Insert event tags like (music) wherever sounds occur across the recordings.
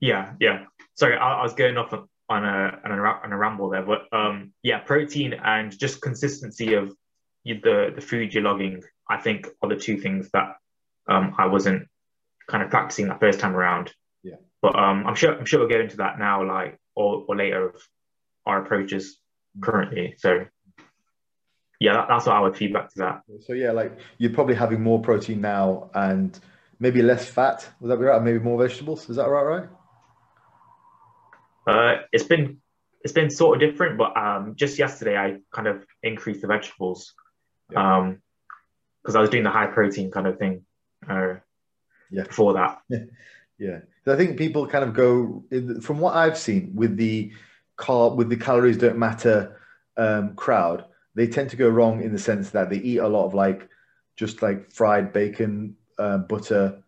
Yeah, yeah. Sorry, I, I was going off on on a on a, on a ramble there, but um, yeah, protein and just consistency of the the food you're logging. I think are the two things that um, I wasn't kind of practicing that first time around. Yeah. But um, I'm sure I'm sure we'll get into that now, like or, or later of our approaches currently. So yeah, that, that's what I would feedback to that. So yeah, like you're probably having more protein now and maybe less fat. Would that be right? Maybe more vegetables. Is that right? Right. Uh, it's been it's been sort of different, but um, just yesterday I kind of increased the vegetables, yeah. um, because I was doing the high protein kind of thing. Uh, yeah. Before that. yeah. I think people kind of go from what I've seen with the carb with the calories don't matter um, crowd. They tend to go wrong in the sense that they eat a lot of like just like fried bacon, uh, butter,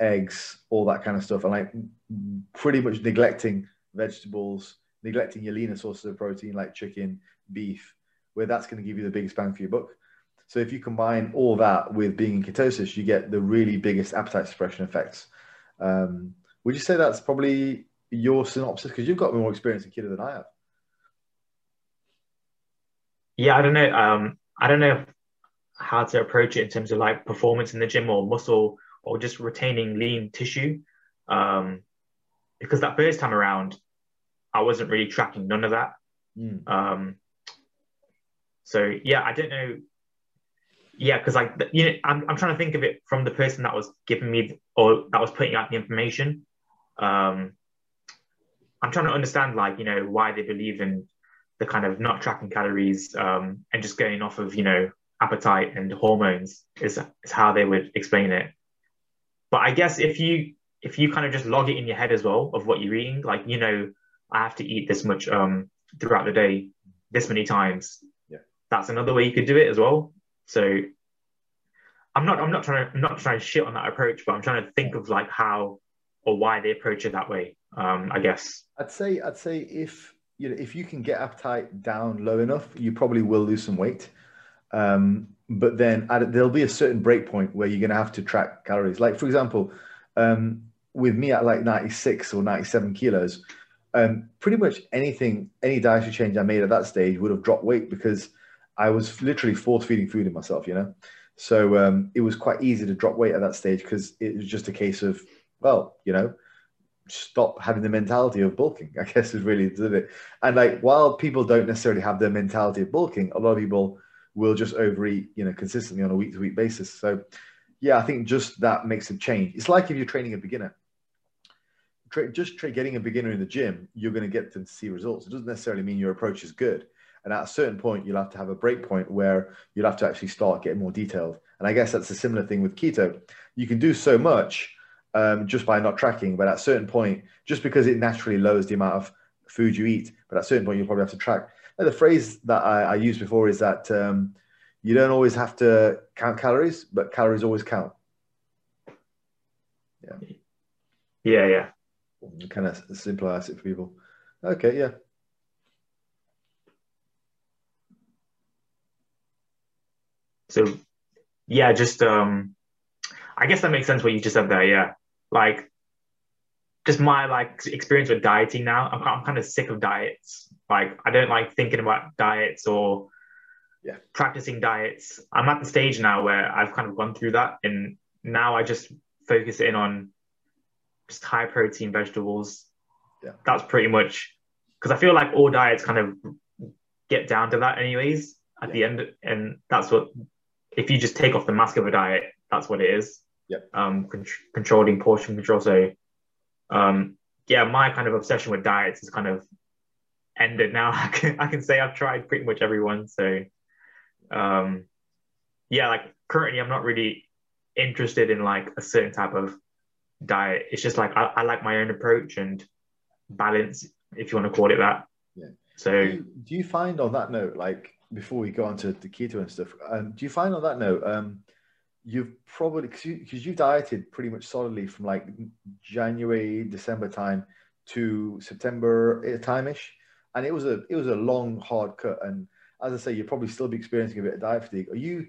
eggs, all that kind of stuff, and like pretty much neglecting vegetables, neglecting your leaner sources of protein like chicken, beef, where that's going to give you the biggest bang for your buck. So if you combine all that with being in ketosis, you get the really biggest appetite suppression effects. Um, would you say that's probably your synopsis? Because you've got more experience in keto than I have. Yeah, I don't know. Um, I don't know how to approach it in terms of like performance in the gym or muscle or just retaining lean tissue. Um, because that first time around, I wasn't really tracking none of that. Mm. Um, so yeah, I don't know. Yeah, because like you know, I'm I'm trying to think of it from the person that was giving me or that was putting out the information. Um, I'm trying to understand like you know why they believe in the kind of not tracking calories um, and just going off of you know appetite and hormones is is how they would explain it. But I guess if you if you kind of just log it in your head as well of what you're eating, like you know, I have to eat this much um throughout the day, this many times. Yeah. That's another way you could do it as well. So I'm not I'm not trying to I'm not trying to shit on that approach, but I'm trying to think of like how or why they approach it that way. Um, I guess. I'd say I'd say if you know if you can get appetite down low enough, you probably will lose some weight. Um, but then at, there'll be a certain break point where you're going to have to track calories. Like for example, um, with me at like 96 or 97 kilos, um, pretty much anything, any dietary change I made at that stage would have dropped weight because I was literally force feeding food in myself, you know? So um, it was quite easy to drop weight at that stage because it was just a case of, well, you know, stop having the mentality of bulking, (laughs) I guess is really it. And like, while people don't necessarily have the mentality of bulking, a lot of people will just overeat, you know, consistently on a week to week basis. So yeah, I think just that makes a change. It's like if you're training a beginner just getting a beginner in the gym, you're going to get to see results. It doesn't necessarily mean your approach is good. And at a certain point, you'll have to have a break point where you'll have to actually start getting more detailed. And I guess that's a similar thing with keto. You can do so much um, just by not tracking, but at a certain point, just because it naturally lowers the amount of food you eat, but at a certain point, you'll probably have to track. The phrase that I, I used before is that um, you don't always have to count calories, but calories always count. Yeah. Yeah, yeah kind of simplify it for people. Okay, yeah. So, yeah, just um, I guess that makes sense what you just said there. Yeah, like just my like experience with dieting now. I'm, I'm kind of sick of diets. Like I don't like thinking about diets or yeah practicing diets. I'm at the stage now where I've kind of gone through that, and now I just focus in on just high protein vegetables. Yeah. That's pretty much because I feel like all diets kind of get down to that anyways at yeah. the end. And that's what, if you just take off the mask of a diet, that's what it is. Yeah. Um, con- controlling portion control. So, um, yeah, my kind of obsession with diets is kind of ended now. (laughs) I can, I can say I've tried pretty much everyone. So, um, yeah, like currently I'm not really interested in like a certain type of diet. It's just like I, I like my own approach and balance, if you want to call it that. Yeah. So, do you, do you find on that note, like before we go on to the keto and stuff, um, do you find on that note, um, you've probably because you, cause you dieted pretty much solidly from like January, December time to September eh, time-ish, and it was a it was a long hard cut. And as I say, you'll probably still be experiencing a bit of diet fatigue. Are you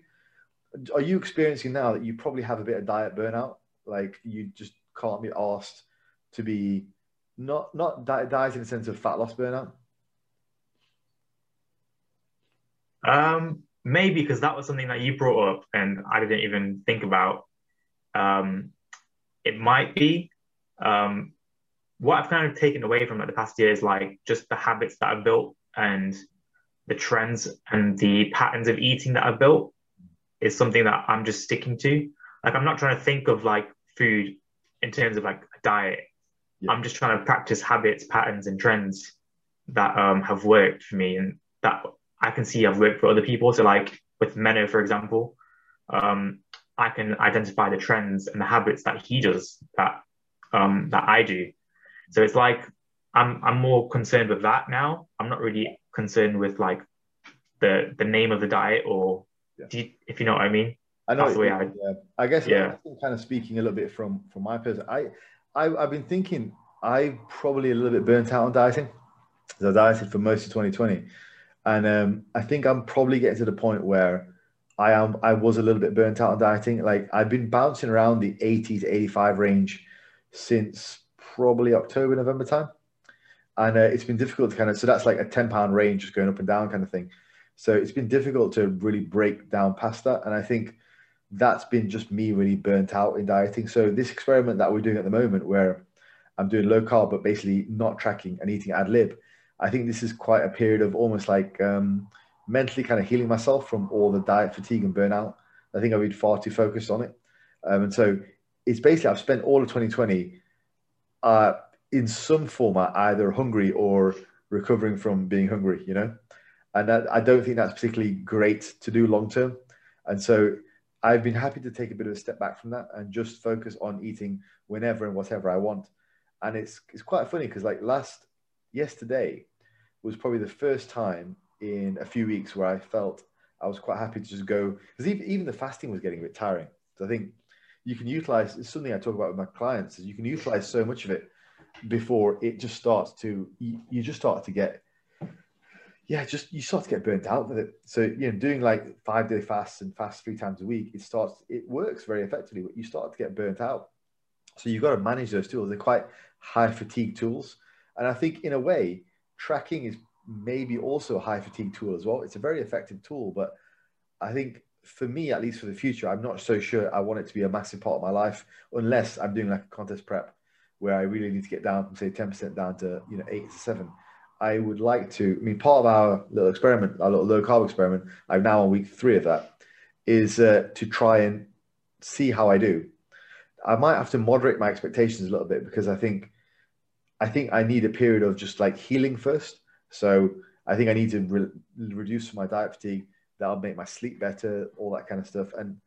are you experiencing now that you probably have a bit of diet burnout? Like you just can't be asked to be not not diet in the sense of fat loss burnout? Um, maybe because that was something that you brought up and I didn't even think about. Um, it might be. Um, what I've kind of taken away from it the past year is like just the habits that I've built and the trends and the patterns of eating that I've built is something that I'm just sticking to. Like I'm not trying to think of like food in terms of like a diet. Yeah. I'm just trying to practice habits, patterns, and trends that um, have worked for me and that I can see have worked for other people. So like with Menno, for example, um, I can identify the trends and the habits that he does that um, that I do. So it's like I'm I'm more concerned with that now. I'm not really concerned with like the the name of the diet or yeah. you, if you know what I mean. I know. That's the way I, yeah. I guess yeah. I'm kind of speaking a little bit from from my person. I, I I've been thinking I probably a little bit burnt out on dieting. So I dieted for most of 2020, and um, I think I'm probably getting to the point where I am. I was a little bit burnt out on dieting. Like I've been bouncing around the 80 to 85 range since probably October, November time, and uh, it's been difficult to kind of. So that's like a 10 pound range, just going up and down kind of thing. So it's been difficult to really break down past that, and I think that's been just me really burnt out in dieting. So this experiment that we're doing at the moment, where I'm doing low carb but basically not tracking and eating ad lib, I think this is quite a period of almost like um, mentally kind of healing myself from all the diet fatigue and burnout. I think I've been far too focused on it, um, and so it's basically I've spent all of 2020 uh, in some format either hungry or recovering from being hungry. You know, and that, I don't think that's particularly great to do long term, and so I've been happy to take a bit of a step back from that and just focus on eating whenever and whatever I want. And it's it's quite funny because like last yesterday was probably the first time in a few weeks where I felt I was quite happy to just go because even, even the fasting was getting a bit tiring. So I think you can utilize it's something I talk about with my clients is you can utilize so much of it before it just starts to you, you just start to get yeah, just you start to get burnt out with it. So you know, doing like five day fasts and fast three times a week, it starts it works very effectively, but you start to get burnt out. So you've got to manage those tools. They're quite high fatigue tools, and I think in a way, tracking is maybe also a high fatigue tool as well. It's a very effective tool, but I think for me, at least for the future, I'm not so sure I want it to be a massive part of my life unless I'm doing like a contest prep where I really need to get down from say 10% down to you know eight to seven I would like to. I mean, part of our little experiment, our little low carb experiment, I'm now on week three of that, is uh, to try and see how I do. I might have to moderate my expectations a little bit because I think, I think I need a period of just like healing first. So I think I need to re- reduce my diet fatigue. That'll make my sleep better, all that kind of stuff. And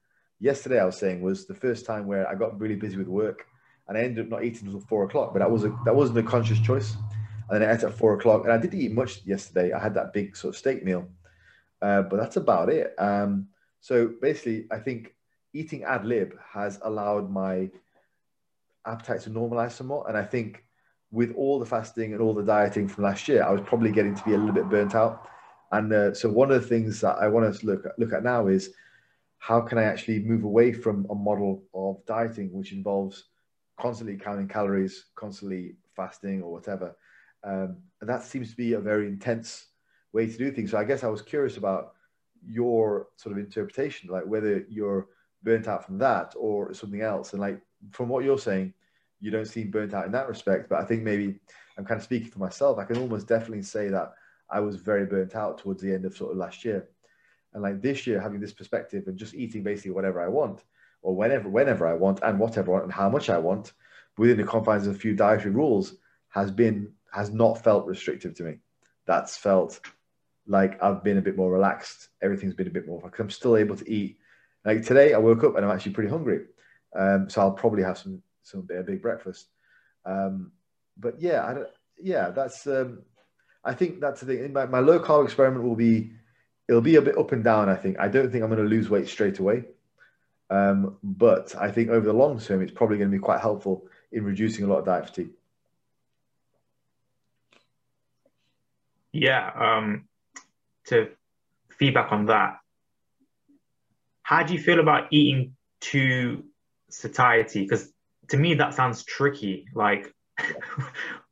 yesterday I was saying was the first time where I got really busy with work, and I ended up not eating until four o'clock. But that was a that wasn't a conscious choice and then I ate at four o'clock. And I didn't eat much yesterday. I had that big sort of steak meal, uh, but that's about it. Um, so basically, I think eating ad lib has allowed my appetite to normalize somewhat. And I think with all the fasting and all the dieting from last year, I was probably getting to be a little bit burnt out. And uh, so one of the things that I want to look at, look at now is how can I actually move away from a model of dieting, which involves constantly counting calories, constantly fasting or whatever, um, and that seems to be a very intense way to do things. So I guess I was curious about your sort of interpretation, like whether you're burnt out from that or something else. And like from what you're saying, you don't seem burnt out in that respect. But I think maybe I'm kind of speaking for myself. I can almost definitely say that I was very burnt out towards the end of sort of last year. And like this year, having this perspective and just eating basically whatever I want or whenever, whenever I want and whatever I want and how much I want within the confines of a few dietary rules has been has not felt restrictive to me. That's felt like I've been a bit more relaxed. Everything's been a bit more I'm still able to eat. Like today, I woke up and I'm actually pretty hungry, um, so I'll probably have some some a big breakfast. Um, but yeah, I don't, yeah, that's. Um, I think that's the thing. My, my low carb experiment will be, it'll be a bit up and down. I think. I don't think I'm going to lose weight straight away, um, but I think over the long term, it's probably going to be quite helpful in reducing a lot of diet fatigue. Yeah, um, to feedback on that, how do you feel about eating to satiety? Because to me, that sounds tricky. Like, (laughs)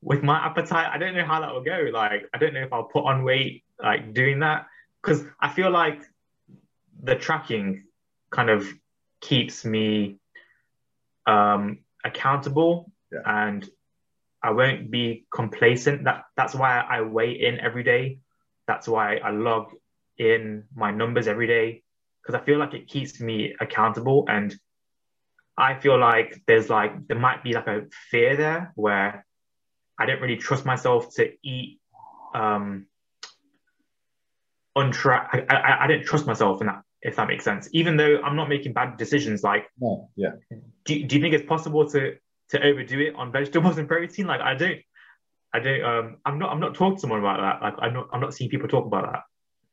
with my appetite, I don't know how that will go. Like, I don't know if I'll put on weight like doing that because I feel like the tracking kind of keeps me um, accountable Yeah. and I won't be complacent. That that's why I weigh in every day. That's why I log in my numbers every day because I feel like it keeps me accountable and I feel like there's like there might be like a fear there where I don't really trust myself to eat um untra I, I, I don't trust myself in that if that makes sense even though I'm not making bad decisions like yeah. do, do you think it's possible to to overdo it on vegetables and protein like I don't I don't um I'm not I'm not talking to someone about that like I'm not I'm not seeing people talk about that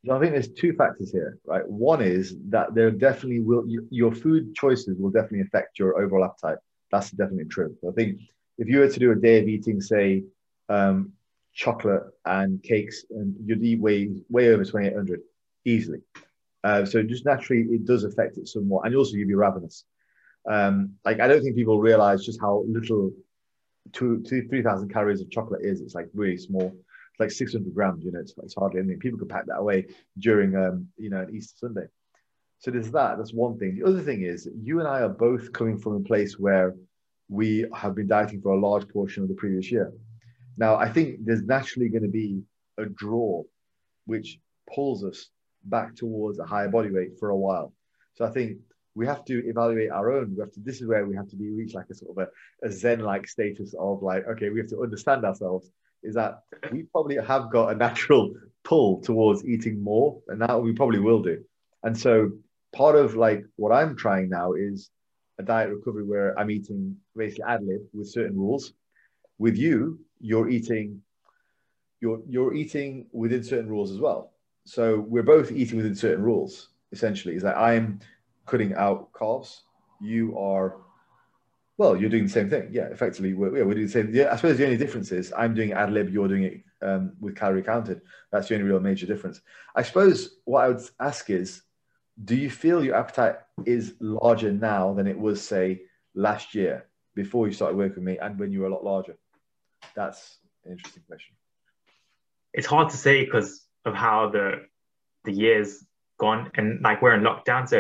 So I think there's two factors here, right? One is that there definitely will y- your food choices will definitely affect your overall appetite. That's definitely true. I think if you were to do a day of eating, say, um, chocolate and cakes, and you'd eat way way over 2,800 easily. Uh, so just naturally, it does affect it somewhat, and also you'd be ravenous. Um, like I don't think people realize just how little two, two, three thousand calories of chocolate is. It's like really small. It's like six hundred grams. You know, it's, it's hardly anything. People could pack that away during, um, you know, an Easter Sunday. So there's that. That's one thing. The other thing is you and I are both coming from a place where we have been dieting for a large portion of the previous year. Now, I think there's naturally going to be a draw which pulls us back towards a higher body weight for a while. So I think we have to evaluate our own. We have to. This is where we have to be reach like a sort of a, a zen-like status of like, okay, we have to understand ourselves. Is that we probably have got a natural pull towards eating more, and that we probably will do. And so part of like what I'm trying now is a diet recovery where I'm eating basically ad lib with certain rules. With you, you're eating you're you're eating within certain rules as well. So we're both eating within certain rules. Essentially, is that I'm cutting out carbs. You are well, you're doing the same thing. Yeah, effectively, we're, yeah, we're doing the same. Yeah, I suppose the only difference is I'm doing ad lib, you're doing it um, with calorie counted. That's the only real major difference. I suppose what I would ask is, do you feel your appetite is larger now than it was, say, last year before you started working with me, and when you were a lot larger? That's an interesting question. it's hard to say because of how the the years gone and like we're in lockdown so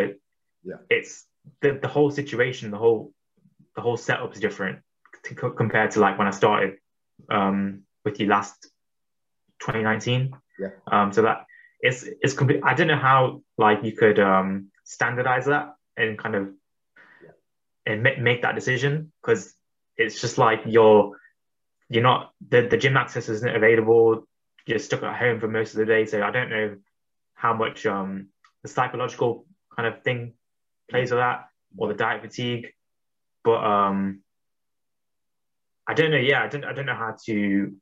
Yeah. it's the, the whole situation the whole the whole setup is different to, co- compared to like when i started um with you last 2019 Yeah. um so that it's it's complete i don't know how like you could um standardize that and kind of and ma- make that decision because it's just like you're you're not the, the gym access isn't available you're stuck at home for most of the day. So I don't know how much um, the psychological kind of thing plays with that or the diet fatigue. But um, I don't know. Yeah, I don't. I don't know how to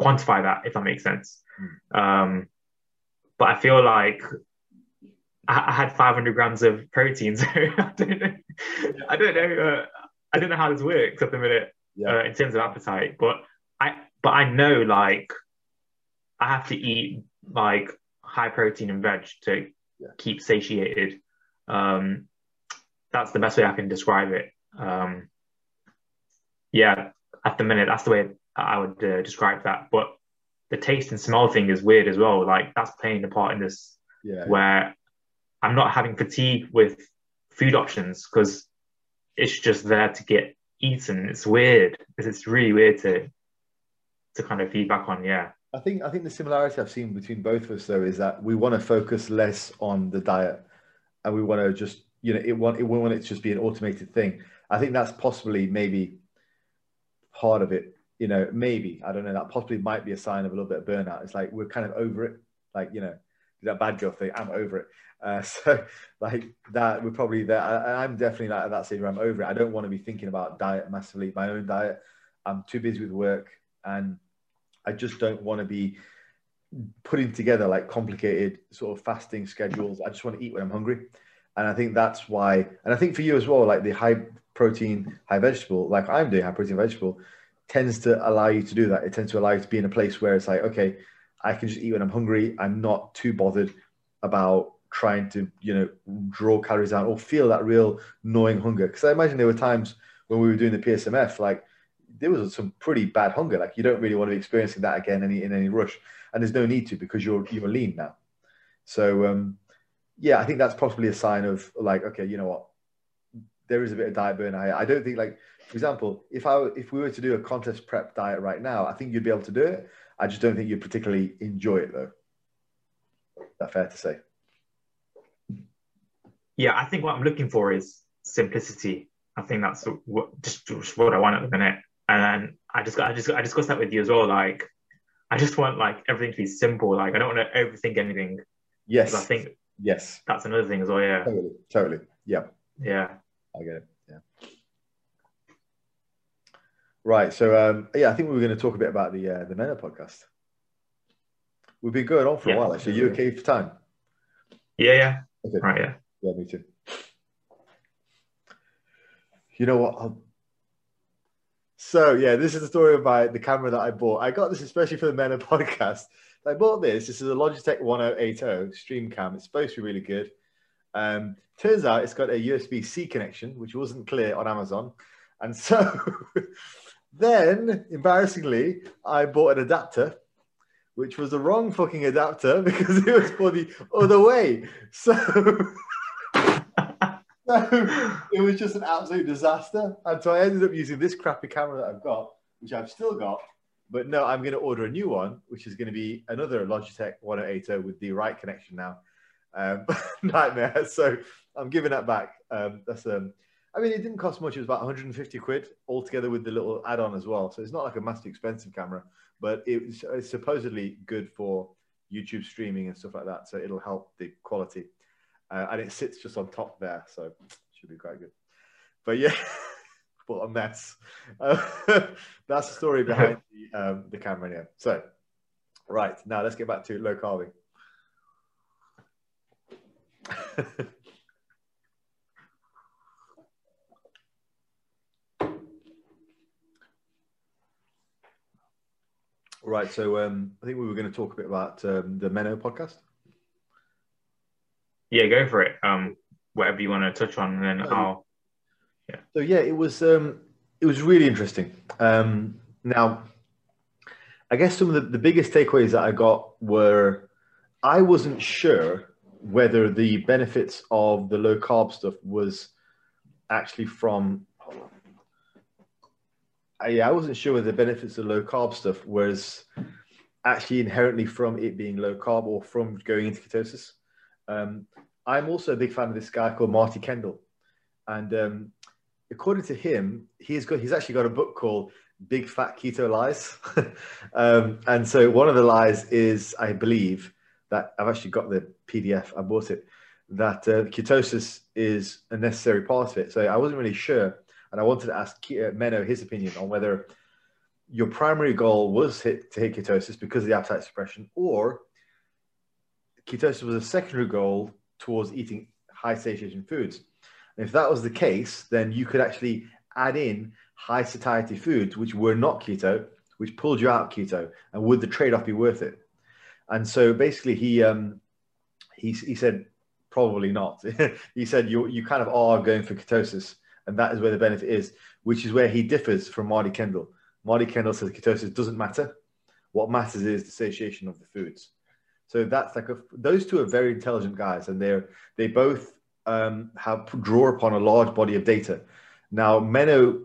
quantify that if that makes sense. Um, but I feel like I, I had 500 grams of protein, (laughs) so I don't know. I don't know. Uh, I don't know how this works at the minute Yeah. uh, in terms of appetite. But I, but I know like I have to eat like high protein and veg to Yeah. keep satiated. Um, that's the best way I can describe it. Um, yeah, at the minute, that's the way I would uh, describe that. But the taste and smell thing is weird as well. Like that's playing a part in this Yeah. where I'm not having fatigue with food options because it's just there to get eaten. It's weird. It's, it's really weird to to kind of feedback on. Yeah, I think I think the similarity I've seen between both of us though is that we want to focus less on the diet, and we want to just you know it want it we want it to just be an automated thing. I think that's possibly maybe part of it. You know, maybe I don't know. That possibly might be a sign of a little bit of burnout. It's like we're kind of over it. Like you know, that bad girl thing. I'm over it. Uh, (laughs) so like that, we're probably there. I, I'm definitely like at that stage where I'm over it. I don't want to be thinking about diet massively. My own diet. I'm too busy with work and I just don't want to be putting together like complicated sort of fasting schedules. I just want to eat when I'm hungry. And I think that's why, and I think for you as well, like the high protein, high vegetable, like I'm doing high protein vegetable, tends to allow you to do that. It tends to allow you to be in a place where it's like, okay, I can just eat when I'm hungry. I'm not too bothered about trying to, you know, draw calories out or feel that real gnawing hunger. Because I imagine there were times when we were doing the PSMF, like there was some pretty bad hunger. Like you don't really want to be experiencing that again any, in any rush, and there's no need to because you're you're lean now. So um, yeah, I think that's possibly a sign of like, okay, you know what, there is a bit of diet burn. I, I don't think like, for example, if I if we were to do a contest prep diet right now, I think you'd be able to do it. I just don't think you'd particularly enjoy it though. Is that fair to say? Yeah, I think what I'm looking for is simplicity. I think that's what just, just what I want at the minute. And I just got I just I discussed that with you as well. Like I just want like everything to be simple. Like I don't want to overthink anything. Yes. I think yes. That's another thing as well. Yeah. Totally. Totally. Yeah. Yeah. I get it. Yeah. Right. So um, yeah, I think we were going to talk a bit about the uh, the Menno podcast. We've been going on for yeah, a while. Actually, you okay for time? Yeah. Yeah. Okay. Right. Yeah. Yeah. Me too. You know what? I'll... So yeah, this is the story of my the camera that I bought. I got this especially for the Menno podcast. I bought this. This is a Logitech 1080 Stream Cam. It's supposed to be really good. Um, turns out it's got a USB C connection, which wasn't clear on Amazon. And so (laughs) then, embarrassingly, I bought an adapter, which was the wrong fucking adapter (laughs) because it was for the other way. So, (laughs) (laughs) so it was just an absolute disaster. And so I ended up using this crappy camera that I've got, which I've still got. But no, I'm going to order a new one, which is going to be another Logitech 1080 with the right connection now. Um, (laughs) nightmare. So I'm giving that back. Um, that's um, I mean, it didn't cost much. It was about 150 quid altogether with the little add-on as well. So it's not like a massively expensive camera, but it's, it's supposedly good for YouTube streaming and stuff like that. So it'll help the quality, uh, and it sits just on top there, so should be quite good. But yeah. (laughs) what a mess. Uh, (laughs) that's the story behind (laughs) the, um, the camera here. So, right, now let's get back to low carving. right, so um, I think we were going to talk a bit about um, the Menno podcast. Yeah, go for it. Um, whatever you want to touch on, and then um, I'll. Yeah. So yeah, it was um, it was really interesting. Um, now, I guess some of the, the biggest takeaways that I got were I wasn't sure whether the benefits of the low carb stuff was actually from I, yeah, I wasn't sure whether the benefits of low carb stuff was actually inherently from it being low carb or from going into ketosis. Um, I'm also a big fan of this guy called Marty Kendall, and um, according to him, he's got he's actually got a book called Big Fat Keto Lies, (laughs) um, and so one of the lies is, I believe, that I've actually got the PDF. I bought it. That uh, ketosis is a necessary part of it. So I wasn't really sure, and I wanted to ask uh, Menno his opinion on whether your primary goal was hit, to hit ketosis because of the appetite suppression, or ketosis was a secondary goal towards eating high satiation foods. And if that was the case, then you could actually add in high satiety foods which were not keto, which pulled you out keto, and would the trade off be worth it? And so basically, he um, he he said probably not. (laughs) he said you you kind of are going for ketosis, and that is where the benefit is, which is where he differs from Marty Kendall. Marty Kendall says ketosis doesn't matter. What matters is the satiation of the foods. So that's like a, those two are very intelligent guys, and they're they both um, have draw upon a large body of data. Now, Menno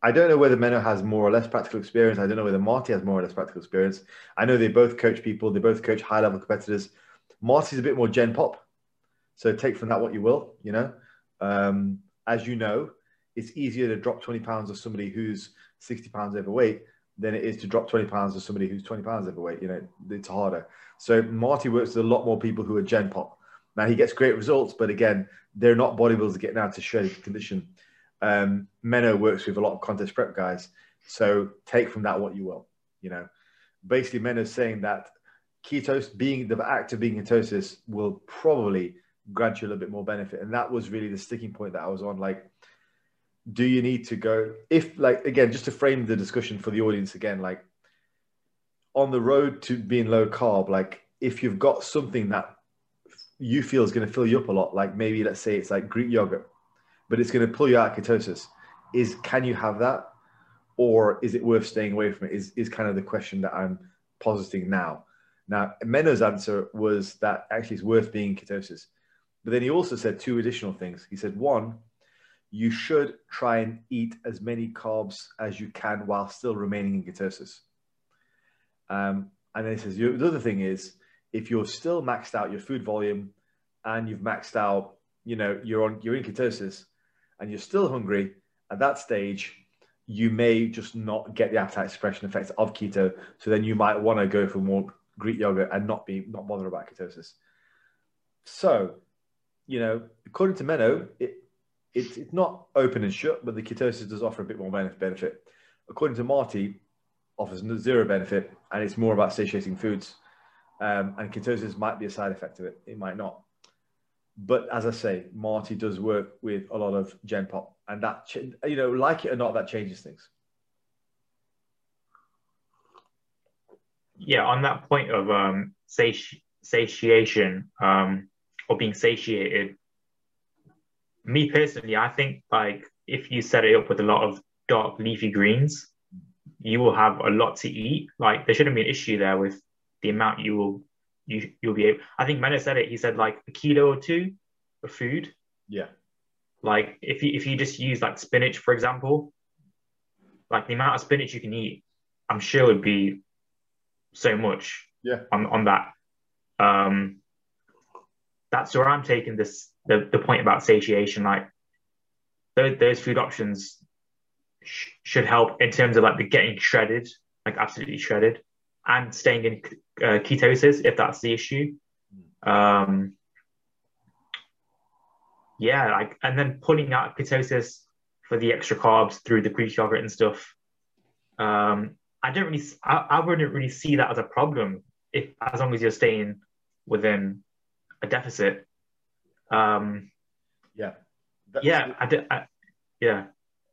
I don't know whether Menno has more or less practical experience. I don't know whether Marty has more or less practical experience. I know they both coach people. They both coach high level competitors. Marty's a bit more Gen Pop, so take from that what you will. You know, um, as you know, it's easier to drop twenty pounds of somebody who's sixty pounds overweight than it is to drop twenty pounds to somebody who's twenty pounds overweight. You know, it's harder. So Marty works with a lot more people who are Gen Pop. Now he gets great results, but again, they're not bodybuilders getting out to shred condition um, Menno works with a lot of contest prep guys. So take from that what you will. You know, basically Menno's saying that ketosis, being the act of being ketosis will probably grant you a little bit more benefit. And that was really the sticking point that I was on. Like, do you need to go if like again, just to frame the discussion for the audience again, like on the road to being low carb, like if you've got something that you feel is going to fill you up a lot, like maybe let's say it's like Greek yogurt but it's going to pull you out of ketosis. Is can you have that, or is it worth staying away from it? Is is kind of the question that I'm positing now. Now, Menno's answer was that actually it's worth being in ketosis. But then he also said two additional things. He said, one, you should try and eat as many carbs as you can while still remaining in ketosis. Um, and then he says, the other thing is, if you're still maxed out your food volume and you've maxed out, you know, you're on, you're in ketosis and you're still hungry at that stage, you may just not get the appetite suppression effects of keto. So then you might want to go for more Greek yogurt and not be not bother about ketosis. So, you know, according to Menno, it, it, it's not open and shut, but the ketosis does offer a bit more benefit. According to Marty, offers zero benefit, and it's more about satiating foods. Um, and ketosis might be a side effect of it. It might not. But as I say, Marty does work with a lot of Gen Pop, and that you know, like it or not, that changes things. yeah, on that point of um, sati- satiation um, or being satiated, me personally, I think like if you set it up with a lot of dark leafy greens, you will have a lot to eat. Like there shouldn't be an issue there with the amount you will you you'll be able. I think Menno said it. He said like a kilo or two of food. Yeah. Like if you if you just use like spinach for example, like the amount of spinach you can eat, I'm sure would be so much yeah. on, on that. Um, that's where I'm taking this the, the point about satiation. Like those, those food options sh- should help in terms of like the getting shredded, like absolutely shredded, and staying in uh, ketosis if that's the issue. Um, yeah, like and then pulling out ketosis for the extra carbs through the Greek yogurt and stuff. Um, I don't really, I, I wouldn't really see that as a problem if as long as you're staying within a deficit. Um, yeah, that's, yeah, I did, I, yeah.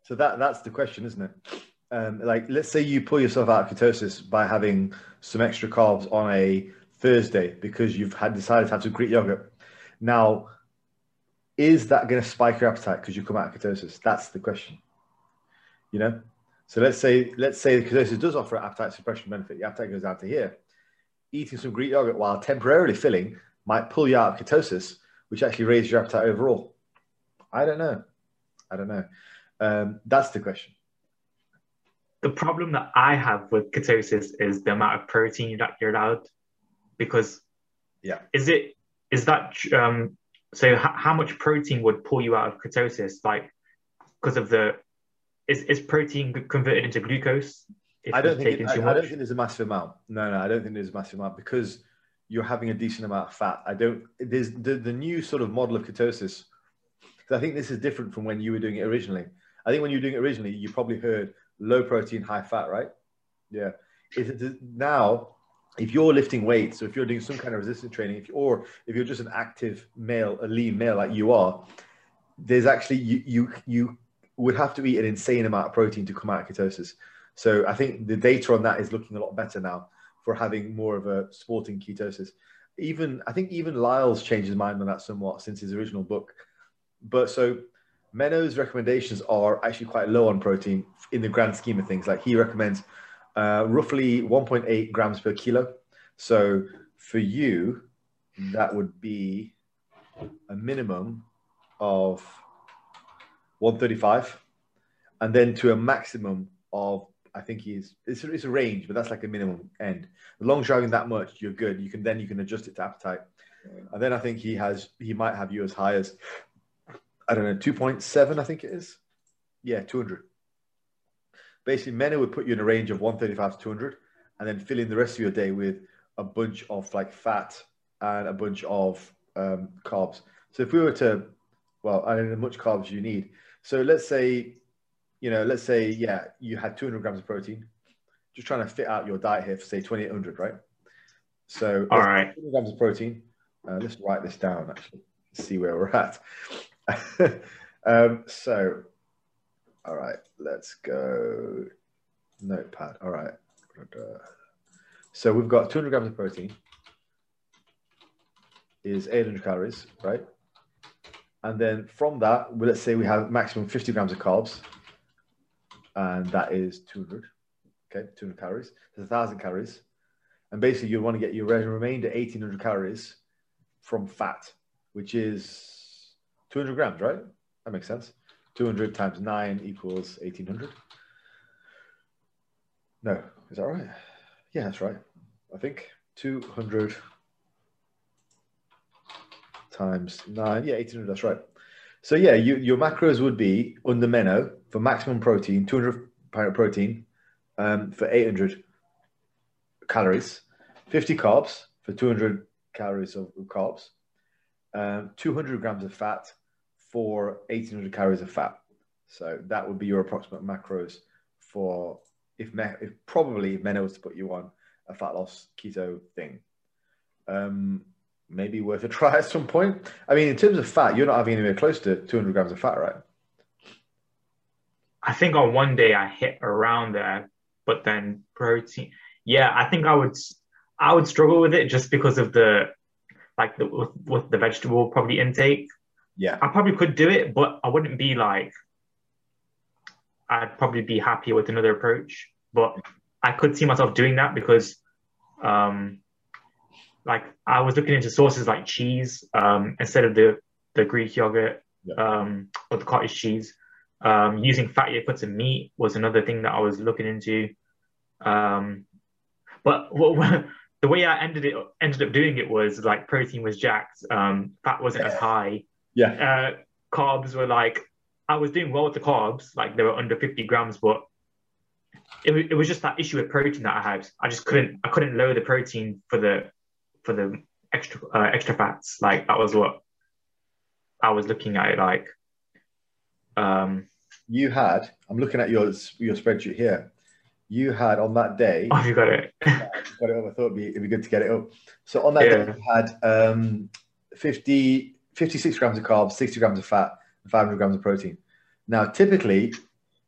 So that that's the question, isn't it? Um, like, let's say you pull yourself out of ketosis by having some extra carbs on a Thursday because you've had decided to have some Greek yogurt. Now, is that going to spike your appetite because you come out of ketosis? That's the question. You know, so let's say let's say the ketosis does offer appetite suppression benefit. The appetite goes down to here. Eating some Greek yogurt while temporarily filling might pull you out of ketosis, which actually raises your appetite overall. I don't know. I don't know. Um, that's the question. The problem that I have with ketosis is the amount of protein that you're allowed, because yeah, is it is that um, so? H- how much protein would pull you out of ketosis? Like because of the is, is protein converted into glucose? I don't think it, I, I, don't think there's a massive amount. No, no, I don't think there's a massive amount because you're having a decent amount of fat. I don't. There's the the new sort of model of ketosis. I think this is different from when you were doing it originally. I think when you were doing it originally, you probably heard low protein, high fat, right? Yeah. Is it now? If you're lifting weights, or if you're doing some kind of resistance training, if, or if you're just an active male, a lean male like you are, there's actually you you you would have to eat an insane amount of protein to come out of ketosis. So I think the data on that is looking a lot better now for having more of a sporting ketosis. Even I think even Lyle's changed his mind on that somewhat since his original book. But so Menno's recommendations are actually quite low on protein in the grand scheme of things. Like he recommends uh, roughly 1.8 grams per kilo. So for you, that would be a minimum of 135, and then to a maximum of I think he's it's a, it's a range, but that's like a minimum end. As long as that much, you're good. You can then you can adjust it to appetite, and then I think he has he might have you as high as I don't know 2.7. I think it is. Yeah, 200. Basically, Menno would put you in a range of 135 to 200, and then fill in the rest of your day with a bunch of like fat and a bunch of um, carbs. So if we were to, well, I don't know how much carbs you need. So let's say, you know, let's say, yeah, you had 200 grams of protein. Just trying to fit out your diet here for say 2,800, right? So, all right, 200 grams of protein. Uh, let's write this down actually, see where we're at. (laughs) um, so, all right, let's go. Notepad. All right. So we've got 200 grams of protein is 800 calories, right? And then from that, let's say we have maximum 50 grams of carbs. And that is 200. Okay, 200 calories. There's 1,000 calories. And basically, you want to get your remainder 1,800 calories from fat, which is 200 grams, right? That makes sense. 200 times 9 equals 1,800. No, is that right? Yeah, that's right. I think 200 times 9. Yeah, 1,800, that's right. So yeah, you, your macros would be under Menno for maximum protein, 200 pound protein um, for 800 calories, 50 carbs for 200 calories of carbs, um, 200 grams of fat for 1800 calories of fat. So that would be your approximate macros for if, me, if probably if Menno was to put you on a fat loss keto thing. Um, maybe worth a (laughs) try at some point. I mean, in terms of fat, you're not having anywhere close to 200 grams of fat, right? I think on one day I hit around there, but then protein. Yeah, I think I would I would struggle with it just because of the like the with, with the vegetable probably intake. Yeah, I probably could do it, but I wouldn't be like. I'd probably be happier with another approach, but I could see myself doing that because, um, like I was looking into sources like cheese um, instead of the the Greek yogurt yeah. um, or the cottage cheese. Um, using fattier cuts of meat was another thing that I was looking into. Um, but what, (laughs) the way I ended it ended up doing it was like protein was jacked, um, fat wasn't as high. Yeah. Uh, carbs were like I was doing well with the carbs, like they were under 50 grams, but it, it was just that issue with protein that I had. I just couldn't I couldn't lower the protein for the for the extra uh, extra fats. Like that was what I was looking at it like. Um, you had. I'm looking at your your spreadsheet here. You had on that day. Oh, you got it. (laughs) got it up. I thought it'd be, it'd be good to get it up. So on that yeah. day, you had um, 50, 56 grams of carbs, 60 grams of fat, and 500 grams of protein. Now, typically,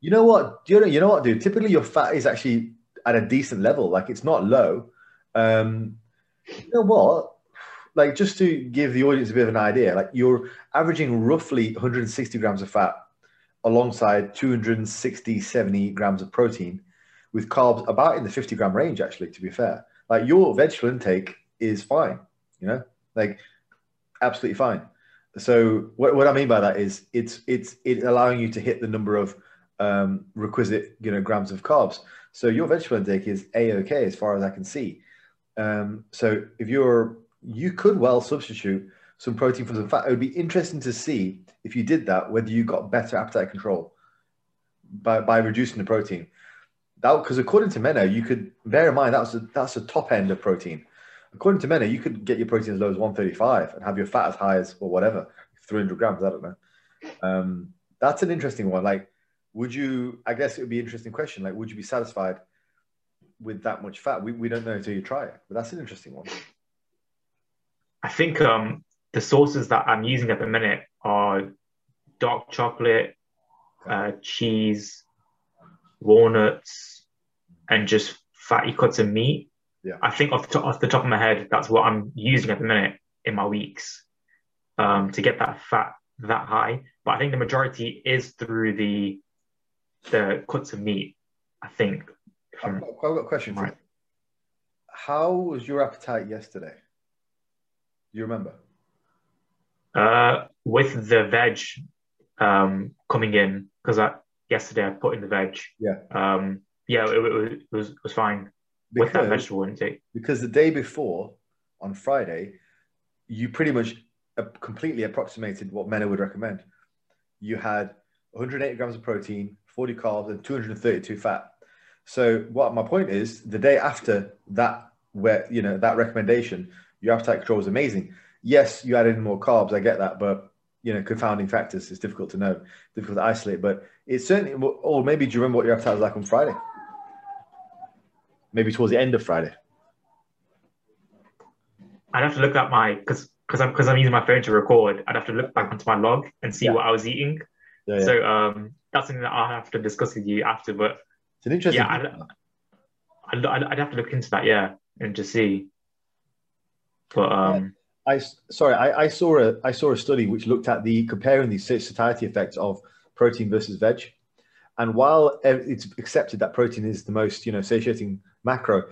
you know what? You know, you know what, dude? Typically, your fat is actually at a decent level. Like it's not low. Um, you know what? Like just to give the audience a bit of an idea, like you're averaging roughly 160 grams of fat alongside 260, 70 grams of protein with carbs about in the 50 gram range, actually, to be fair. Like your vegetable intake is fine, you know, like absolutely fine. So what, what I mean by that is it's it's it's allowing you to hit the number of um, requisite you know grams of carbs. So your vegetable intake is a okay as far as I can see. Um, so if you're you could well substitute some protein for some fat. It would be interesting to see if you did that whether you got better appetite control by by reducing the protein. That because according to Menno, you could bear in mind that's a, that's the top end of protein. According to Menno, you could get your protein as low as 135 and have your fat as high as or whatever 300 grams. I don't know. Um, that's an interesting one. Like, would you? I guess it would be an interesting question. Like, would you be satisfied with that much fat? We, we don't know until you try it, but that's an interesting one. I think um, the sources that I'm using at the minute are dark chocolate, uh, cheese, walnuts, and just fatty cuts of meat. Yeah. I think off the, off the top of my head, that's what I'm using at the minute in my weeks um, to get that fat that high. But I think the majority is through the the cuts of meat. I think. I've got, I've got a question right. for you. How was your appetite yesterday? Do you remember? Uh, with the veg um, coming in, because I yesterday I put in the veg. Yeah. Um, yeah, it, it, it was it was fine because, with that vegetable intake. Because the day before, on Friday, you pretty much completely approximated what Menno would recommend. You had 180 grams of protein, 40 carbs, and 232 fat. So what my point is, the day after that, where you know that recommendation, your appetite control was amazing. Yes, you added in more carbs, I get that, but you know, confounding factors. It's difficult to know, difficult to isolate. But it's certainly, or maybe do you remember what your appetite was like on Friday? Maybe towards the end of Friday. I'd have to look at my because because I'm because I'm using my phone to record. I'd have to look back onto my log and see yeah. what I was eating. Yeah, yeah. So um, that's something that I'll have to discuss with you after. But it's an interesting. Yeah, I'd, I'd, I'd, have to look into that. Yeah, and just see. But um, I sorry, I, I saw a I saw a study which looked at the comparing the satiety effects of protein versus veg, And while it's accepted that protein is the most, you know, satiating macro,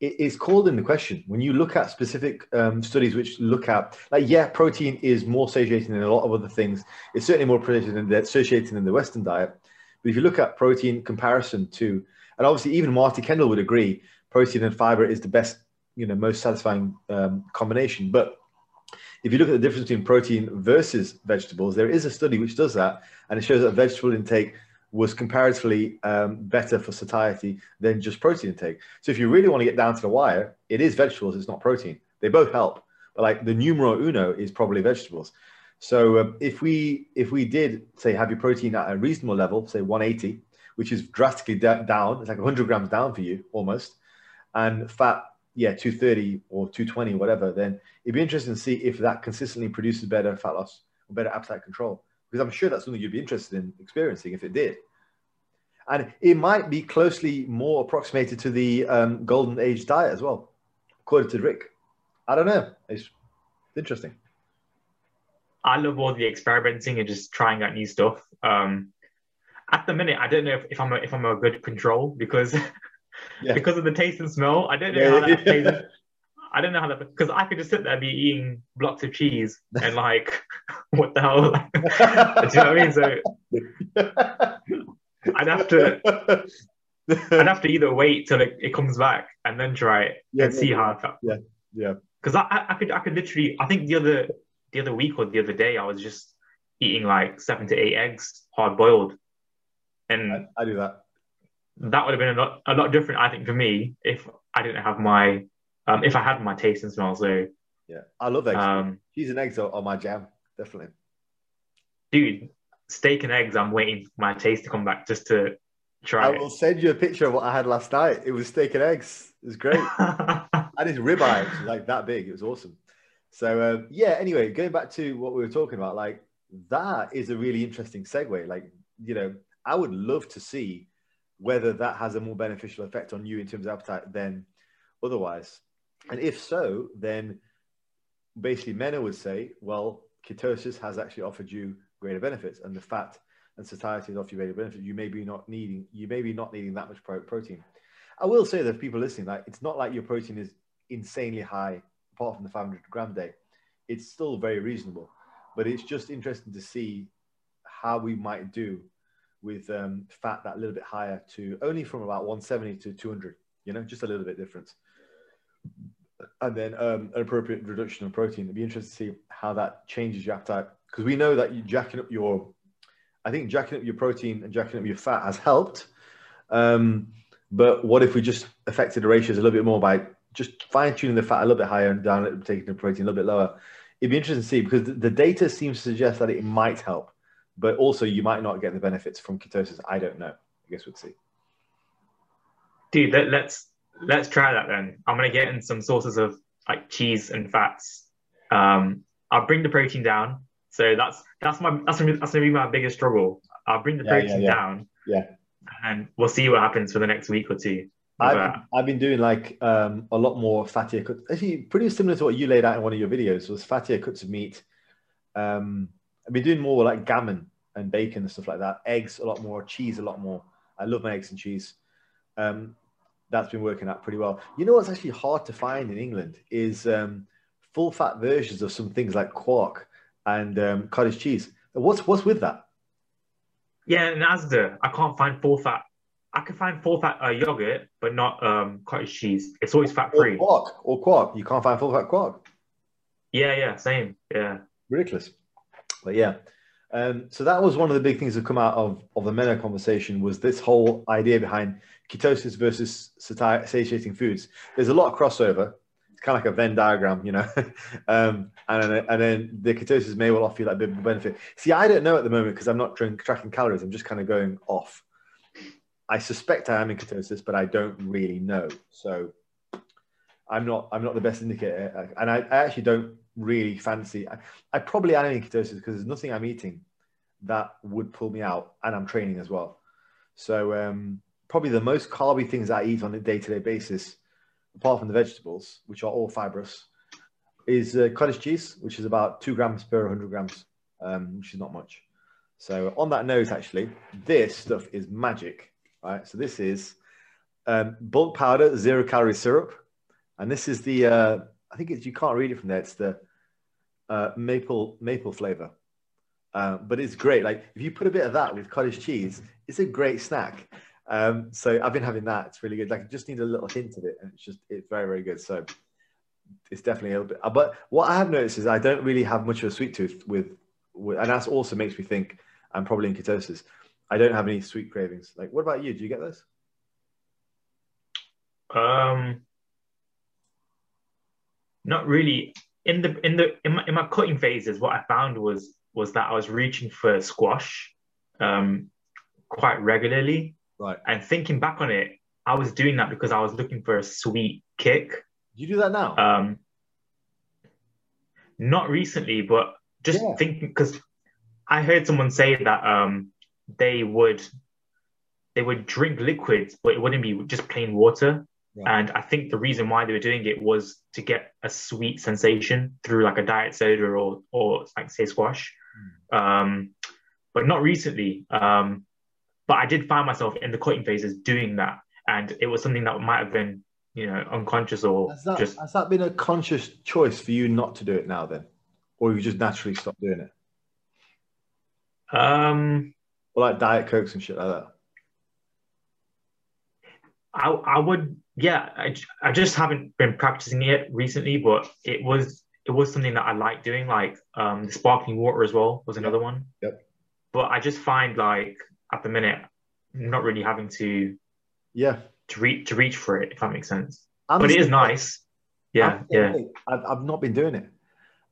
it is called in the question. When you look at specific um, studies which look at like yeah protein is more satiating than a lot of other things it's certainly more satiating than, satiating than the western diet. But if you look at protein comparison to and obviously even marty kendall would agree protein and fiber is the best you know most satisfying um, combination. But if you look at the difference between protein versus vegetables there is a study which does that and it shows that vegetable intake was comparatively um, better for satiety than just protein intake. So if you really want to get down to the wire, it is vegetables, it's not protein. They both help, but like the numero uno is probably vegetables. So um, if we if we did say have your protein at a reasonable level, say 180, which is drastically down, it's like 100 grams down for you almost, and fat yeah 230 or 220 whatever, then it'd be interesting to see if that consistently produces better fat loss or better appetite control because I'm sure that's something you'd be interested in experiencing if it did. And it might be closely more approximated to the um, golden age diet as well, according to Rick. I don't know. It's interesting. I love all the experimenting and just trying out new stuff. Um, at the minute, I don't know if, if I'm a, if I'm a good control because (laughs) yeah. because of the taste and smell. I don't know yeah, how that yeah. I don't know how that because I could just sit there and be eating blocks of cheese and like (laughs) what the hell? (laughs) do you know what I mean? So (laughs) I'd have to I'd have to either wait till it, it comes back and then try it and see how I felt. Yeah, yeah. Because I, I could I could literally I think the other the other week or the other day I was just eating like seven to eight eggs hard boiled, and I, I do that. That would have been a lot a lot different I think for me if I didn't have my um, if I had my taste and smell. So yeah, I love eggs. Um, Cheese and eggs are, my jam, definitely. Dude, steak and eggs. I'm waiting for my taste to come back just to try. I will send you a picture of what I had last night. It was steak and eggs. It was great. (laughs) and his ribeye like that big. It was awesome. So um, yeah. Anyway, going back to what we were talking about, like that is a really interesting segue. Like you know, I would love to see whether that has a more beneficial effect on you in terms of appetite than otherwise. And if so, then basically Menno would say, well, ketosis has actually offered you greater benefits, and the fat and satiety has offered you greater benefits. You may be not needing, you may be not needing that much protein. I will say that people listening, like it's not like your protein is insanely high, apart from the 500 gram day. It's still very reasonable, but it's just interesting to see how we might do with um, fat that a little bit higher to only from about 170 to 200. You know, just a little bit difference and then um, an appropriate reduction of protein. It'd be interesting to see how that changes your appetite because we know that you jacking up your, I think jacking up your protein and jacking up your fat has helped. Um, but what if we just affected the ratios a little bit more by just fine tuning the fat a little bit higher and down taking the protein a little bit lower? It'd be interesting to see because the data seems to suggest that it might help, but also you might not get the benefits from ketosis. I don't know. I guess we'll see. Dude, let, let's let's try that then. I'm gonna get in some sources of like cheese and fats. Um, I'll bring the protein down. So that's that's my that's gonna be, that's gonna be my biggest struggle. I'll bring the yeah, protein yeah, yeah. down. Yeah. And we'll see what happens for the next week or two. I've, I've been doing like um, a lot more fattier cuts. Actually, pretty similar to what you laid out in one of your videos was fattier cuts of meat. Um, I've been doing more like gammon and bacon and stuff like that. Eggs a lot more, cheese a lot more. I love my eggs and cheese. Um, that's been working out pretty well. You know what's actually hard to find in England is um, full fat versions of some things like quark and um, cottage cheese. What's what's with that? Yeah, in Asda, I can't find full fat. I can find full fat uh, yogurt, but not um, cottage cheese. It's always fat free. Or quark, or quark. You can't find full fat quark. Yeah, yeah, same. Yeah, ridiculous. But yeah, um, so that was one of the big things that come out of of the Menno conversation was this whole idea behind ketosis versus satiating foods. There's a lot of crossover. It's kind of like a Venn diagram, you know. (laughs) um, and, and then the ketosis may well offer you that bit of benefit. See, I don't know at the moment because I'm not tracking calories. I'm just kind of going off. I suspect I am in ketosis, but I don't really know. So I'm not I'm not the best indicator, and I, I actually don't really fancy. I, I probably am in ketosis because there's nothing I'm eating that would pull me out, and I'm training as well. So um, probably the most carby things I eat on a day to day basis, apart from the vegetables, which are all fibrous, is uh, cottage cheese, which is about two grams per 100 grams, um, which is not much. So on that note, actually, this stuff is magic, right? So this is um, bulk powder, zero calorie syrup, and this is the uh, I think it's you can't read it from there. It's the uh, maple maple flavor, uh, but it's great. Like if you put a bit of that with cottage cheese, it's a great snack. Um, so I've been having that. It's really good. Like, it just need a little hint of it, and it's just it's very very good. So it's definitely a little bit. But what I have noticed is I don't really have much of a sweet tooth with, with and that also makes me think I'm probably in ketosis. I don't have any sweet cravings. Like, what about you? Do you get this? Um, not really. In the in the in my, in my cutting phases, what I found was was that I was reaching for squash, um, quite regularly. Right. And thinking back on it, I was doing that because I was looking for a sweet kick. You do that now? Um, not recently, but just Yeah. thinking because I heard someone say that um, they would they would drink liquids, but it wouldn't be just plain water. Right. And I think the reason why they were doing it was to get a sweet sensation through like a diet soda or or like say squash. Um, but not recently. Um, but I did find myself in the cutting phases doing that, and it was something that might have been you know unconscious or Has that, just has that been a conscious choice for you not to do it now then? Or you just naturally stopped doing it? um Or like Diet Cokes and shit like that? I I would yeah I, I just haven't been practicing it recently but it was it was something that I like doing like um the sparkling water as well was another one Yep. but I just find like at the minute not really having to Yeah. to reach to reach for it if that makes sense I'm but it is nice yeah I'm yeah. I've, I've not been doing it.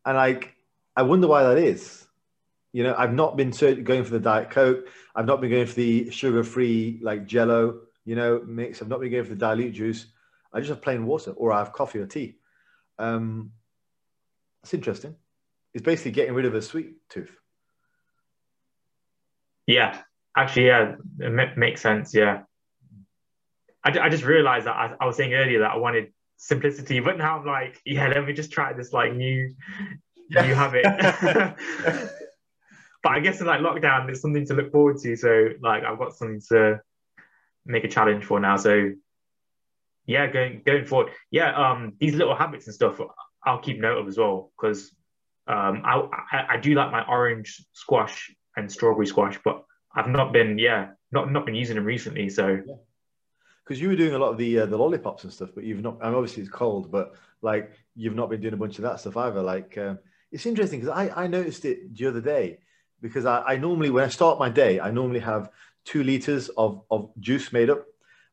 And like, I wonder why that is. You know, I've not been going for the Diet Coke. I've not been going for the sugar free, like Jello, you know, mix. I've not been for the dilute juice. I just have plain water or I have coffee or tea. Um, that's interesting. It's basically getting rid of a sweet tooth. yeah actually yeah it ma- makes sense yeah I, I just realized that I, I was saying earlier that I wanted simplicity but now I'm like yeah let me just try this like new new habit (laughs) (laughs) but I guess in like lockdown, it's something to look forward to. So like I've got something to make a challenge for now. So yeah, going going forward, yeah, um, these little habits and stuff, I'll keep note of as well because um, I, I I do like my orange squash and strawberry squash, but I've not been yeah not not been using them recently. So because you were doing a lot of the uh, the lollipops and stuff, but you've not. And obviously it's cold, but like you've not been doing a bunch of that stuff either. Like um, it's interesting because I I noticed it the other day because I, I normally when I start my day I normally have two liters of of juice made up.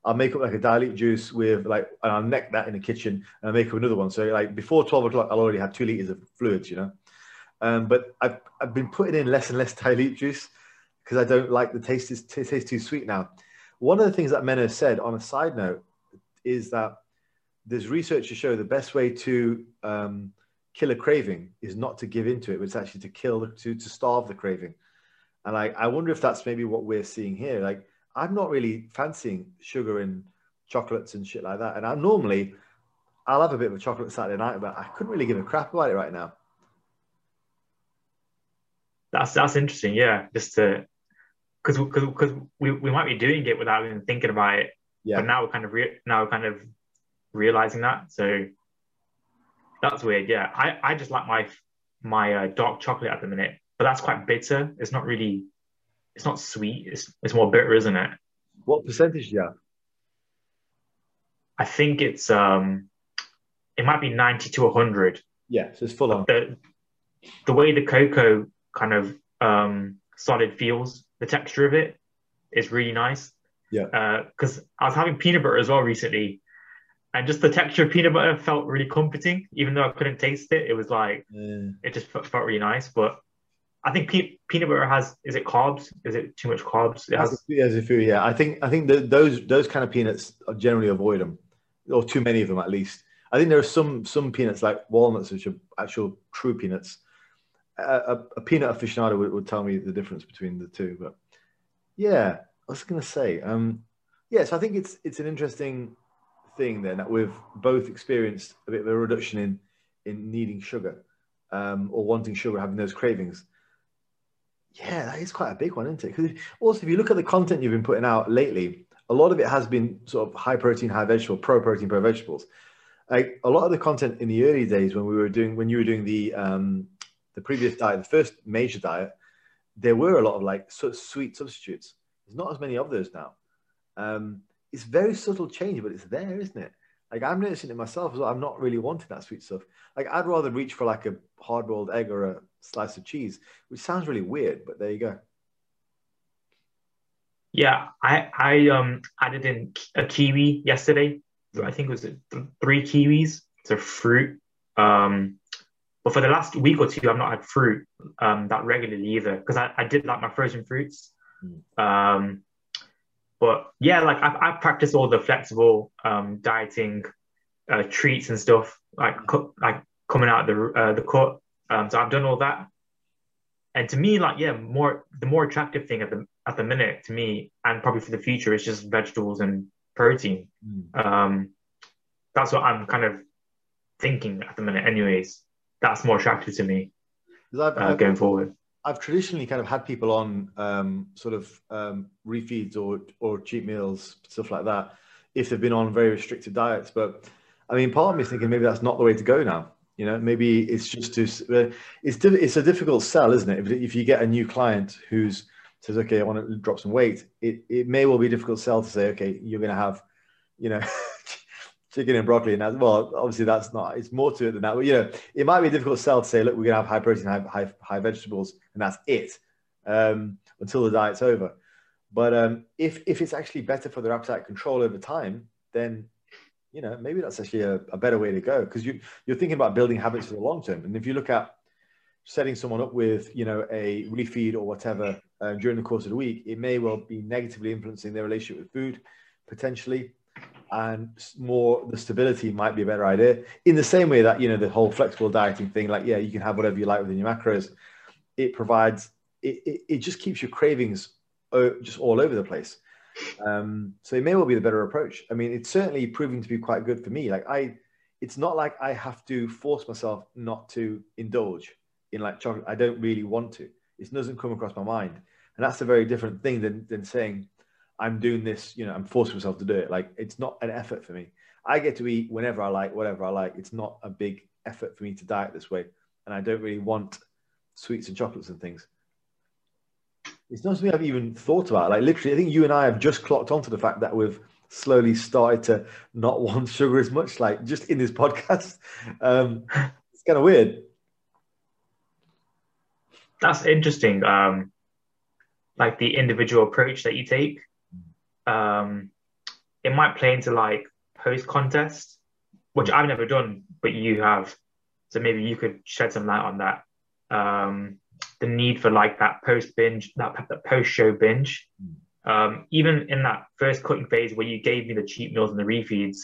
I'll make up like a dilute juice with like and I'll neck that in the kitchen and I'll make up another one. So like before twelve o'clock I'll already have two liters of fluids, you know. Um, but I've I've been putting in less and less (laughs) dilute juice because I don't like the taste is t- tastes too sweet now. One of the things that Menno said on a side note is that there's research to show the best way to um, kill a craving is not to give into it, but it's actually to kill, to, to starve the craving. And I, I wonder if that's maybe what we're seeing here. Like, I'm not really fancying sugar and chocolates and shit like that. And I normally, I'll have a bit of a chocolate Saturday night, but I couldn't really give a crap about it right now. that's that's interesting. Yeah, just to because because we, we might be doing it without even thinking about it, Yeah. but now we're kind of re- now we're kind of realizing that. So that's weird. Yeah, I I just like my my uh, dark chocolate at the minute, but that's quite bitter. It's not really, it's not sweet. It's it's more bitter, isn't it? What percentage do you have? I think it's um, it might be ninety to hundred. Yeah, so it's full on. The the way the cocoa kind of um solid feels, the texture of it is really nice. Yeah. Because I was having peanut butter as well recently, and just the texture of peanut butter felt really comforting, even though I couldn't taste it. It was like Uh, it just felt really nice. But I think pe- peanut butter has is it carbs? Is it too much carbs? It has, as a food, yeah. I think I think that those those kind of peanuts generally avoid them, or too many of them at least. I think there are some some peanuts like walnuts, which are actual true peanuts. A, a, a peanut aficionado would, would tell me the difference between the two, but yeah, I was going to say, um, yes, I think it's it's an interesting thing then that we've both experienced a bit of a reduction in in needing sugar um, or wanting sugar, having those cravings. Yeah, that is quite a big one, isn't it? Because also, if you look at the content you've been putting out lately, a lot of it has been sort of high protein, high vegetable, pro protein, pro vegetables. Like a lot of the content in the early days when we were doing, when you were doing the um, the previous diet, the first major diet, there were a lot of like sort of sweet substitutes. There's not as many of those now. Um, it's very subtle change, but it's there, isn't it? Like I'm noticing it myself as well. I'm not really wanting that sweet stuff. Like I'd rather reach for like a hard boiled egg or a slice of cheese, which sounds really weird, but there you go. Yeah, I I um added in a kiwi yesterday. I think it was three kiwis. It's a fruit. Um, but for the last week or two, I've not had fruit um that regularly either because I, I did like my frozen fruits. Mm. Um, but yeah, like I've, I've practiced all the flexible um dieting uh, treats and stuff like like coming out the uh, the cut. Um, so I've done all that, and to me, like yeah, more the more attractive thing at the at the minute to me, and probably for the future, is just vegetables and protein. Mm. Um, that's what I'm kind of thinking at the minute. Anyways, that's more attractive to me uh, going forward. I've traditionally kind of had people on um, sort of um, refeeds or or cheat meals, stuff like that, if they've been on very restricted diets. But I mean, part of me is thinking maybe that's not the way to go now. You know, maybe it's just to uh, it's it's a difficult sell, isn't it? If, if you get a new client who's says, okay, I want to drop some weight, it, it may well be difficult sell to say, okay, you're going to have, you know, (laughs) chicken and broccoli. And that, well, obviously that's not, it's more to it than that. But, you know, it might be a difficult sell to say, look, we're going to have high protein, high, high, high vegetables, and that's it um, until the diet's over. But um, if, if it's actually better for their appetite control over time, then, you know, maybe that's actually a, a better way to go because you, you're thinking about building habits for the long term. And if you look at setting someone up with, you know, a refeed or whatever uh, during the course of the week, it may well be negatively influencing their relationship with food potentially and more the stability might be a better idea. In the same way that you know the whole flexible dieting thing like yeah you can have whatever you like within your macros it provides it, it, it just keeps your cravings uh, just all over the place. Um, so it may well be the better approach. I mean it's certainly proving to be quite good for me. Like i it's not like i have to force myself not to indulge in like chocolate. I don't really want to. It doesn't come across my mind. And that's a very different thing than, than saying I'm doing this, you know, I'm forcing myself to do it. Like it's not an effort for me. I get to eat whenever I like, whatever I like. It's not a big effort for me to diet this way. And I don't really want sweets and chocolates and things. It's not something I've even thought about. Like literally, I think you and I have just clocked onto the fact that we've slowly started to not (laughs) want sugar as much, like just in this podcast. Um, it's kind of weird. That's interesting. Um, like the individual approach that you take um, it might play into like post contest, which I've never done, but you have. So maybe you could shed some light on that. Um, the need for like that post binge, that, that post show binge. Um, even in that first cutting phase where you gave me the cheat meals and the refeeds,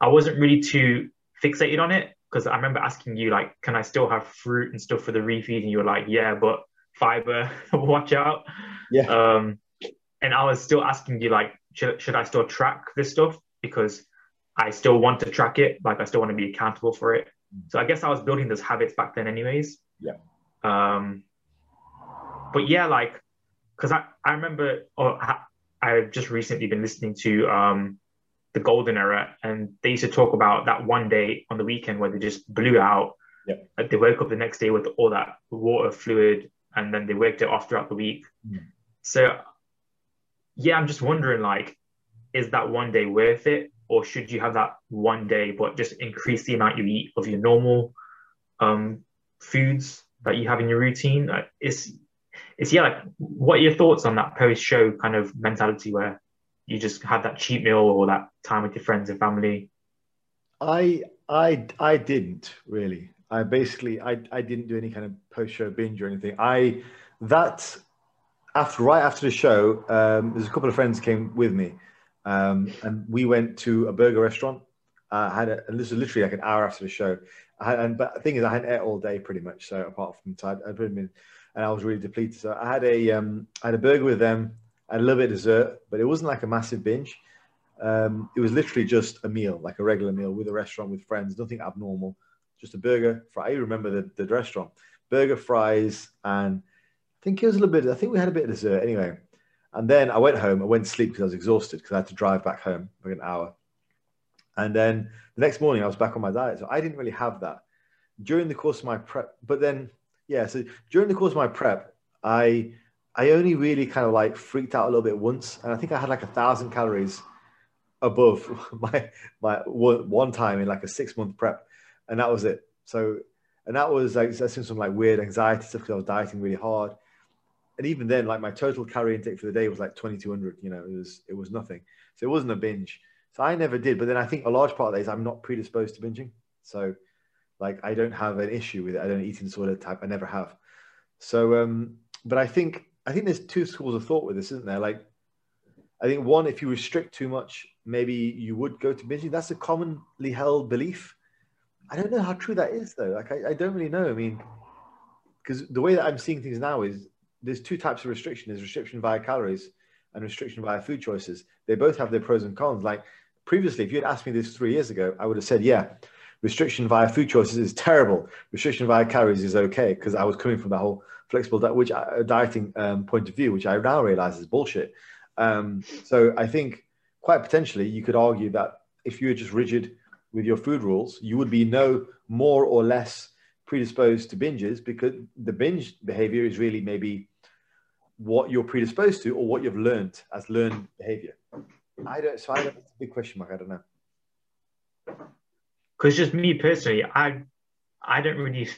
I wasn't really too fixated on it because I remember asking you like, can I still have fruit and stuff for the refeed? And you were like, yeah, but fiber, (laughs) watch out. Yeah. Um, and I was still asking you like, should, should I still track this stuff because I still want to track it, like I still want to be accountable for it. So I guess I was building those habits back then, anyways. Yeah. Um, but yeah, like, because I I remember, or I, I've just recently been listening to um the golden era, and they used to talk about that one day on the weekend where they just blew out. Yeah. Like they woke up the next day with all that water fluid, and then they worked it off throughout the week. Mm. So yeah, I'm just wondering like, is that one day worth it? Or should you have that one day, but just increase the amount you eat of your normal um, foods that you have in your routine? Uh, it's, it's yeah, like, what are your thoughts on that post show kind of mentality where you just had that cheat meal or that time with your friends and family? I I I didn't really. I basically I I didn't do any kind of post show binge or anything. I that after right after the show, um, there's a couple of friends came with me, um, and we went to a burger restaurant. I had a, and this was literally like an hour after the show. I had, and but the thing is, I hadn't ate all day pretty much. So apart from so I'd, in, and I was really depleted. So I had a um, I had a burger with them. I had a little bit of dessert, but it wasn't like a massive binge. Um, it was literally just a meal, like a regular meal with a restaurant with friends, nothing abnormal. Just a burger. Fry. I remember the, the restaurant, burger, fries, and think it was a little bit. I think we had a bit of dessert anyway. And then I went home. I went to sleep because I was exhausted because I had to drive back home for an hour. And then the next morning I was back on my diet. So I didn't really have that during the course of my prep. But then, yeah, so during the course of my prep, I I only really kind of like freaked out a little bit once, and I think I had like a thousand calories above (laughs) my my one time in like a six month prep, and that was it. So, and that was like that's some like weird anxiety stuff because I was dieting really hard, and even then, like my total calorie intake for the day was like twenty two hundred. You know, it was it was nothing. So it wasn't a binge. So I never did. But then I think a large part of that is I'm not predisposed to binging. So like I don't have an issue with it. I don't eat in disorder type. I never have. So um, but I think I think there's two schools of thought with this, isn't there? Like I think one, if you restrict too much, maybe you would go to binging. That's a commonly held belief. I don't know how true that is though. Like I, I don't really know. I mean, because the way that I'm seeing things now is there's two types of restriction. There's restriction via calories and restriction via food choices. They both have their pros and cons. Like previously, if you had asked me this three years ago, I would have said, yeah, restriction via food choices is terrible. Restriction via calories is okay because I was coming from the whole flexible diet, which uh, dieting um, point of view, which I now realize is bullshit. Um, so I think quite potentially you could argue that if you were just rigid with your food rules, you would be no more or less predisposed to binges because the binge behavior is really maybe what you're predisposed to or what you've learned as learned behavior. I don't. So I don't. It's a big question mark. I don't know. Because just me personally, I I don't really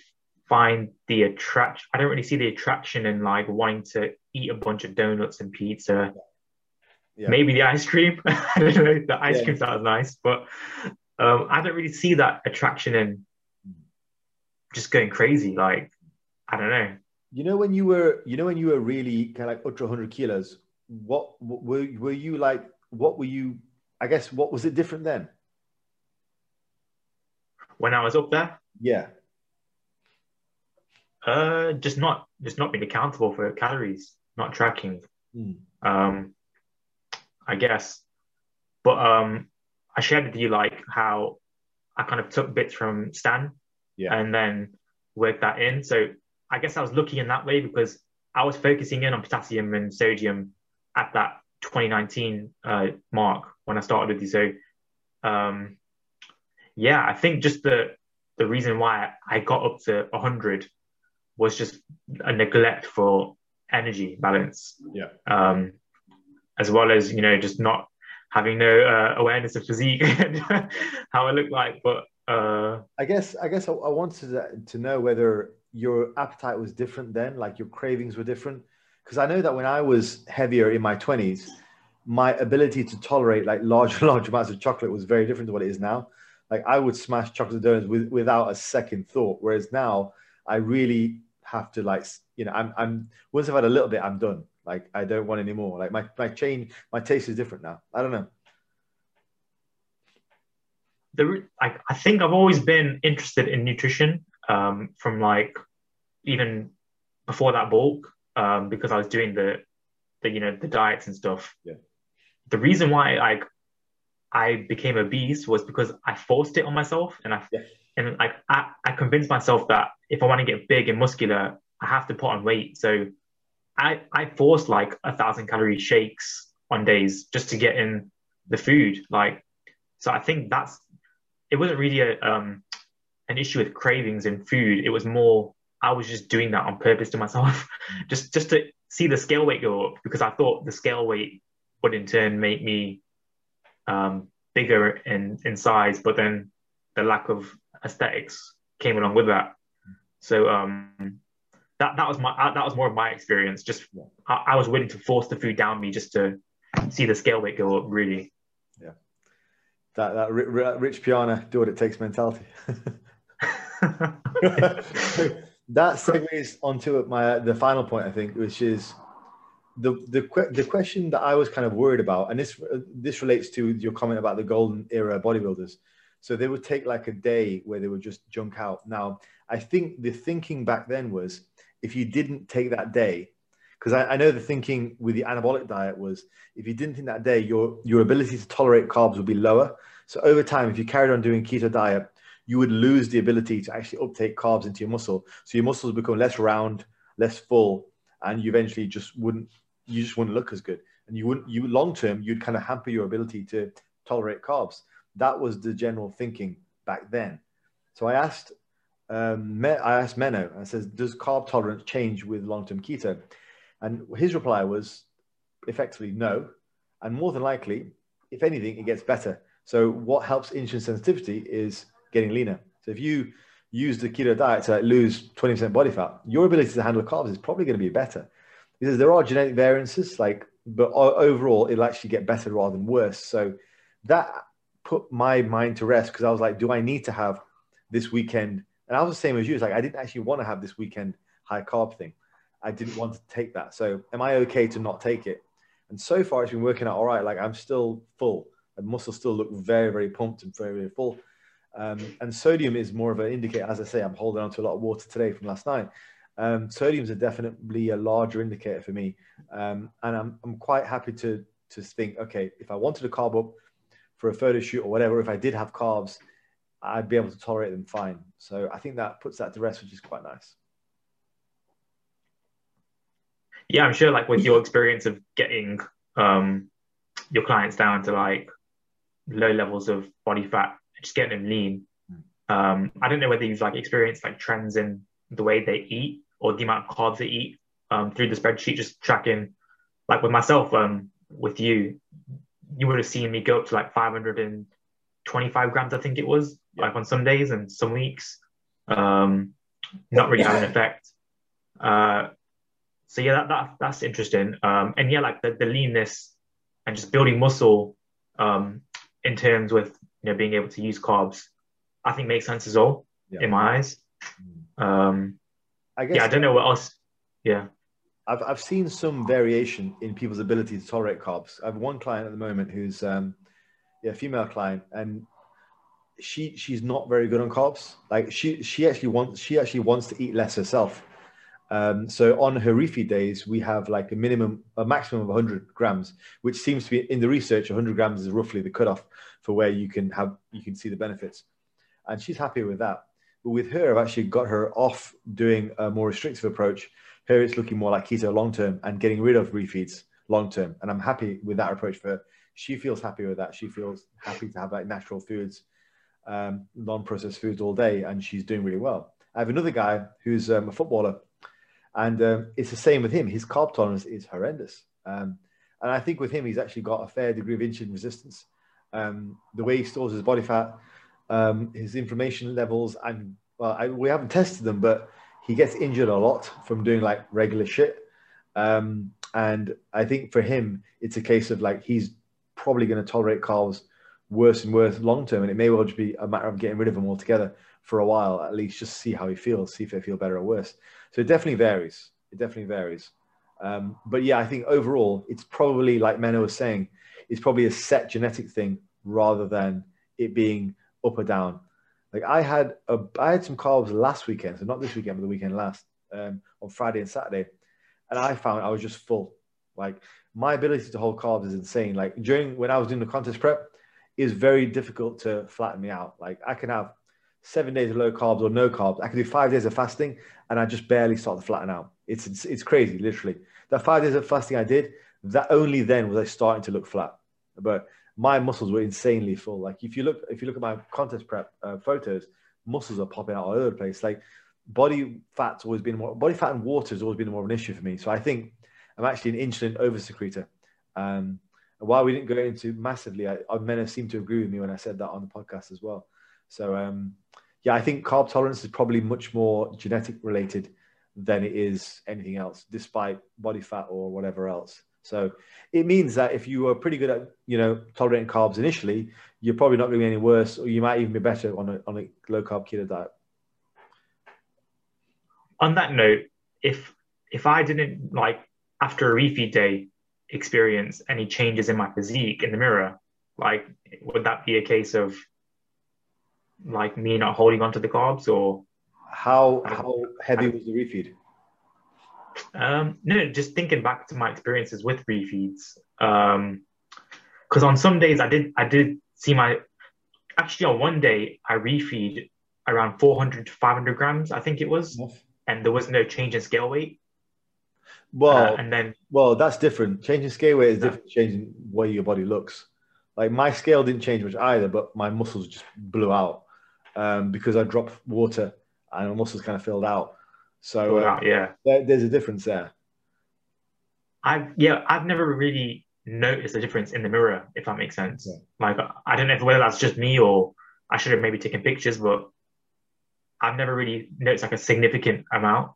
find the attraction. I don't really see the attraction in like wanting to eat a bunch of donuts and pizza. Yeah. Maybe the ice cream. (laughs) I don't know. The ice yeah. cream sounds nice, but um, I don't really see that attraction in just going crazy. Like I don't know. You know when you were, you know when you were really kind of like ultra hundred kilos. What, what were were you like? What were you? I guess what was it different then? When I was up there. Yeah. Uh, just not just not being accountable for calories, not tracking. Mm. Um, I guess, but um, I shared with you like how I kind of took bits from Stan, yeah, and then worked that in. So I guess I was lucky in that way because I was focusing in on potassium and sodium at that 2019 uh, mark when I started with you. So, um, yeah, I think just the the reason why I got up to 100 was just a neglect for energy balance. Yeah. Um, as well as you know just not having no uh, awareness of physique and (laughs) how I look like. But uh, I guess I guess I, I wanted to know whether your appetite was different then, like your cravings were different. Because I know that when I was heavier in my twenties, my ability to tolerate like large (laughs) large amounts of chocolate was very different to what it is now. Like I would smash chocolate donuts with, without a second thought, whereas now I really have to like you know I'm I'm once I've had a little bit I'm done. Like I don't want any more. Like my my chain my taste is different now. I don't know. The I, I think I've always been interested in nutrition um, from like even before that bulk um, because I was doing the the you know the diets and stuff. Yeah. The reason why like I became obese was because I forced it on myself and I yeah. and like I, I convinced myself that if I want to get big and muscular, I have to put on weight. So I I forced like a thousand calorie shakes on days just to get in the food. Like so I think that's it wasn't really a um an issue with cravings and food. It was more I was just doing that on purpose to myself, (laughs) just just to see the scale weight go up because I thought the scale weight would in turn make me um, bigger in in size. But then the lack of aesthetics came along with that. So um, that that was my that was more of my experience. Just I, I, was willing to force the food down me just to see the scale weight go up. Really. Yeah. That that Rich Piana do what it takes mentality. (laughs) (laughs) that segues onto my the final point I think, which is the the the question that I was kind of worried about, and this this relates to your comment about the golden era bodybuilders. So they would take like a day where they would just junk out. Now, I think the thinking back then was if you didn't take that day, because I, I, know the thinking with the anabolic diet was if you didn't take that day, your your ability to tolerate carbs would be lower. So over time, if you carried on doing keto diet, you would lose the ability to actually uptake carbs into your muscle. So your muscles become less round, less full, and you eventually just wouldn't you just wouldn't look as good, and you wouldn't you long term you'd kind of hamper your ability to tolerate carbs. That was the general thinking back then. So I asked um, I asked Menno, I says, does carb tolerance change with long term keto? And his reply was effectively no, and more than likely, if anything, it gets better. So what helps insulin sensitivity is getting leaner. So if you use the keto diet to lose 20% body fat, your ability to handle carbs is probably going to be better. Because there are genetic variances, like, but overall, it'll actually get better rather than worse. So that put my mind to rest because I was like, do I need to have this weekend? And I was the same as you. It's like I didn't actually want to have this weekend high carb thing. I didn't want to take that. So am I okay to not take it? And so far, it's been working out all right. Like I'm still full, and muscles still look very, very pumped and very, very full. Um, and sodium is more of an indicator. As I say, I'm holding on to a lot of water today from last night. Um, sodium is definitely a larger indicator for me, um, and I'm I'm quite happy to to think, okay, if I wanted to carb up for a photo shoot or whatever, if I did have carbs, I'd be able to tolerate them fine. So I think that puts that to rest, which is quite nice. Yeah, I'm sure. Like with your experience of getting um, your clients down to like low levels of body fat just getting them lean. Um, I don't know whether you've like experienced like trends in the way they eat or the amount of carbs they eat um, through the spreadsheet, just tracking. Like with myself, um, with you, you would have seen me go up to like 525 grams, I think it was, like on some days and some weeks. Um, not really having an effect. Uh, so yeah, that, that that's interesting. Um, and yeah, like the, the leanness and just building muscle um, in terms with you know, being able to use carbs, I think makes sense as well yeah. in my eyes. Mm. Um, I guess. Yeah, I don't know what else. Yeah. I've, I've seen some variation in people's ability to tolerate carbs. I have one client at the moment who's um, yeah, female client, and she she's not very good on carbs. Like she she actually wants she actually wants to eat less herself. Um, so on her refeed days, we have like a minimum, a maximum of 100 grams, which seems to be in the research. 100 grams is roughly the cutoff for where you can have you can see the benefits, and she's happy with that. But with her, I've actually got her off doing a more restrictive approach. Her, it's looking more like keto long term and getting rid of refeeds long term, and I'm happy with that approach for her. She feels happy with that. She feels happy to have like natural foods, um, non-processed foods all day, and she's doing really well. I have another guy who's um, a footballer and um, it's the same with him. His carb tolerance is horrendous. Um, and I think with him, he's actually got a fair degree of insulin resistance. Um, the way he stores his body fat, um, his inflammation levels, and well, I, we haven't tested them, but he gets injured a lot from doing like regular shit. Um, and I think for him, it's a case of like he's probably going to tolerate carbs worse and worse long term. And it may well just be a matter of getting rid of them altogether for a while, at least just see how he feels, see if they feel better or worse. So it definitely varies. It definitely varies. Um, but yeah, I think overall, it's probably like Menno was saying, it's probably a set genetic thing rather than it being up or down. Like I had a, I had some carbs last weekend, so not this weekend, but the weekend last, um, on Friday and Saturday, and I found I was just full. Like my ability to hold carbs is insane. Like during when I was doing the contest prep, is very difficult to flatten me out. Like I can have seven days of low carbs or no carbs. I can do five days of fasting and I just barely start to flatten out. It's, it's, it's crazy, literally. That five days of fasting I did, that only then was I starting to look flat. But my muscles were insanely full. Like if you look, if you look at my contest prep uh, photos, muscles are popping out all over the place. Like body fat's always been more, body fat and water has always been more of an issue for me. So I think I'm actually an insulin oversecretor. Um, and while we didn't go into massively, I, I seem to agree with me when I said that on the podcast as well. So um, yeah, I think carb tolerance is probably much more genetic related than it is anything else, despite body fat or whatever else. So it means that if you are pretty good at you know tolerating carbs initially, you're probably not going to be any worse, or you might even be better on a on a low carb keto diet. On that note, if if I didn't like after a refeed day experience any changes in my physique in the mirror, like would that be a case of like me not holding onto the carbs or how how heavy was the refeed? Um, no, just thinking back to my experiences with refeeds. Um, because on some days I did I did see my actually on one day I refeed around 400 to 500 grams I think it was, and there was no change in scale weight. Well, uh, and then well, that's different. Changing scale weight is Yeah. different. Changing the way your body looks. Like my scale didn't change much either, but my muscles just blew out um, because I dropped water and my muscles kind of filled out. So uh, yeah, there, there's a difference there. I've yeah, I've never really noticed a difference in the mirror, if that makes sense. Yeah. Like I don't know if whether that's just me or I should have maybe taken pictures, but I've never really noticed like a significant amount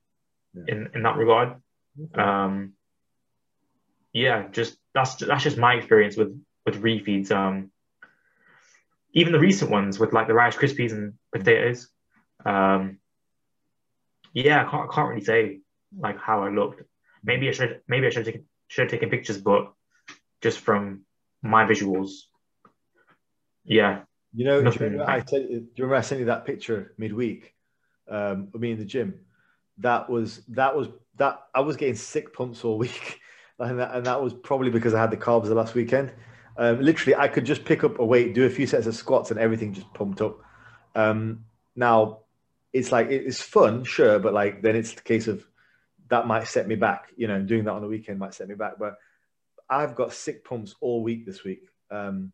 Yeah. in in that regard. Um, yeah, just that's that's just my experience with with refeeds. Um, even the recent ones with like the Rice Krispies and potatoes. Um, yeah, I can't I can't really say like how I looked. Maybe I should maybe I should have taken, should have taken pictures, but just from my visuals, yeah, You know, do you, remember I sent, do you remember I sent you that picture midweek um, of me in the gym? That was that was that I was getting sick pumps all week, (laughs) and that, and that was probably because I had the carbs the last weekend. Um, literally, I could just pick up a weight, do a few sets of squats, and everything just pumped up. Um, now, it's like it's fun, sure, but like then it's the case of that might set me back. You know, doing that on the weekend might set me back. But I've got sick pumps all week this week. Um,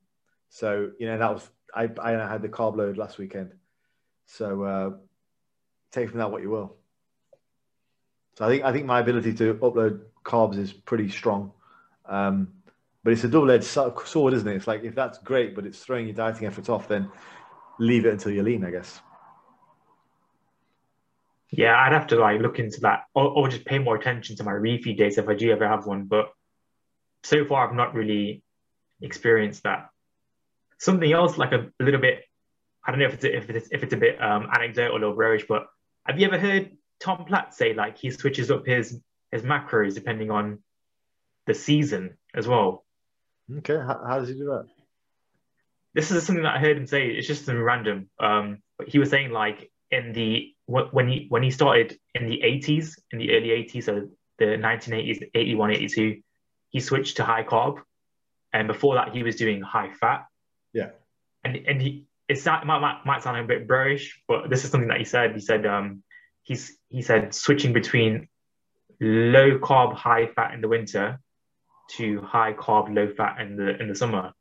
so you know that was I I had the carb load last weekend. So uh, take from that what you will. So I think I think my ability to upload carbs is pretty strong. Um, but it's a double-edged sword, isn't it? It's like if that's great, but it's throwing your dieting efforts off, then leave it until you're lean, I guess. yeah, I'd have to like look into that or, or just pay more attention to my refeed days if I do ever have one. But so far, I've not really experienced that. Something else, like a, little bit, I don't know if it's if it's if it's a bit um, anecdotal or rowish, but have you ever heard Tom Platz say like he switches up his his macros depending on the season as well? Okay, how, how does he do that? this is something that I heard him say. It's just random. Um, but he was saying like in the when he when he started in the 80s, in the early 80s, so the 1980s, 81, 82, he switched to high carb, and before that he was doing high fat. Yeah. And and he it's not, it might, might might sound a bit burish, but this is something that he said. He said um he's he said switching between low carb, high fat in the winter to high carb, low fat in the in the summer.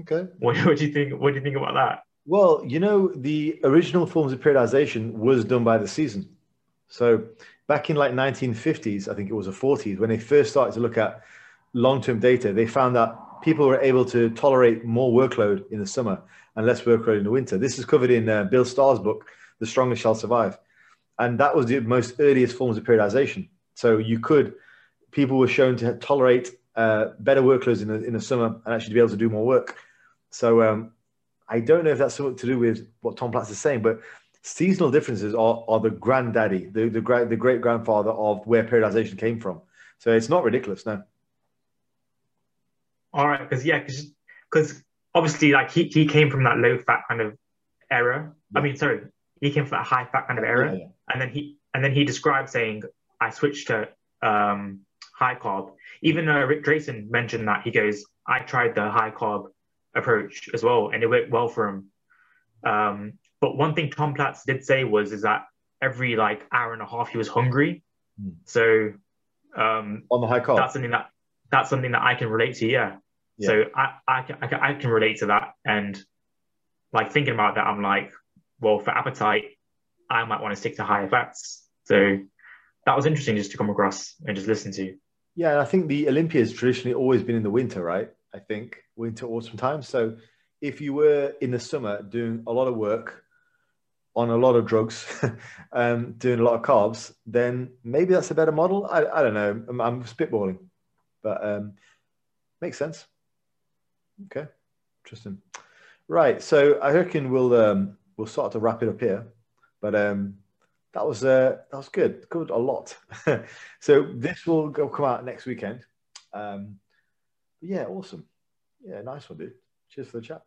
Okay. What, what do you think? What do you think about that? Well, you know, the original forms of periodization was done by the season. So back in like 1950s, I think it was the 40s, when they first started to look at long-term data, they found that people were able to tolerate more workload in the summer and less workload in the winter. This is covered in uh, Bill Starr's book, The Strongest Shall Survive. And that was the most earliest forms of periodization. So you could, people were shown to tolerate uh, better workloads in the, in the summer and actually to be able to do more work. So um, I don't know if that's something to do with what Tom Platz is saying, but seasonal differences are, are the granddaddy, the, the, gra- the great grandfather of where periodization came from. So it's not ridiculous, no. All right, because yeah, because obviously, like he, he came from that low fat kind of era. I mean, sorry, he came from that high fat kind of era, Yeah, yeah. and then he and then he described saying, "I switched to um, high carb." Even uh, Rick Drayson mentioned that he goes, "I tried the high carb approach as well, and it worked well for him." Um, but one thing Tom Platz did say was is that every like hour and a half he was hungry, Hmm. so um, On the high carb. that's something that that's something that I can relate to. Yeah. Yeah. So I, I, can, I can I can relate to that, and like thinking about that, I'm like, well, for appetite, I might want to stick to higher fats. So that was interesting just to come across and just listen to. Yeah, and I think the Olympia's traditionally always been in the winter, right? I think winter, autumn time. So if you were in the summer doing a lot of work on a lot of drugs, (laughs) um, doing a lot of carbs, then maybe that's a better model. I, I don't know. I'm, I'm spitballing, but um, makes sense. Okay, interesting. Right. So I reckon we'll um, we'll start to wrap it up here, but um, that was uh, that was good. Good a lot. (laughs) so this will go come out next weekend. Um, yeah, awesome. Yeah, nice one, dude. Cheers for the chat.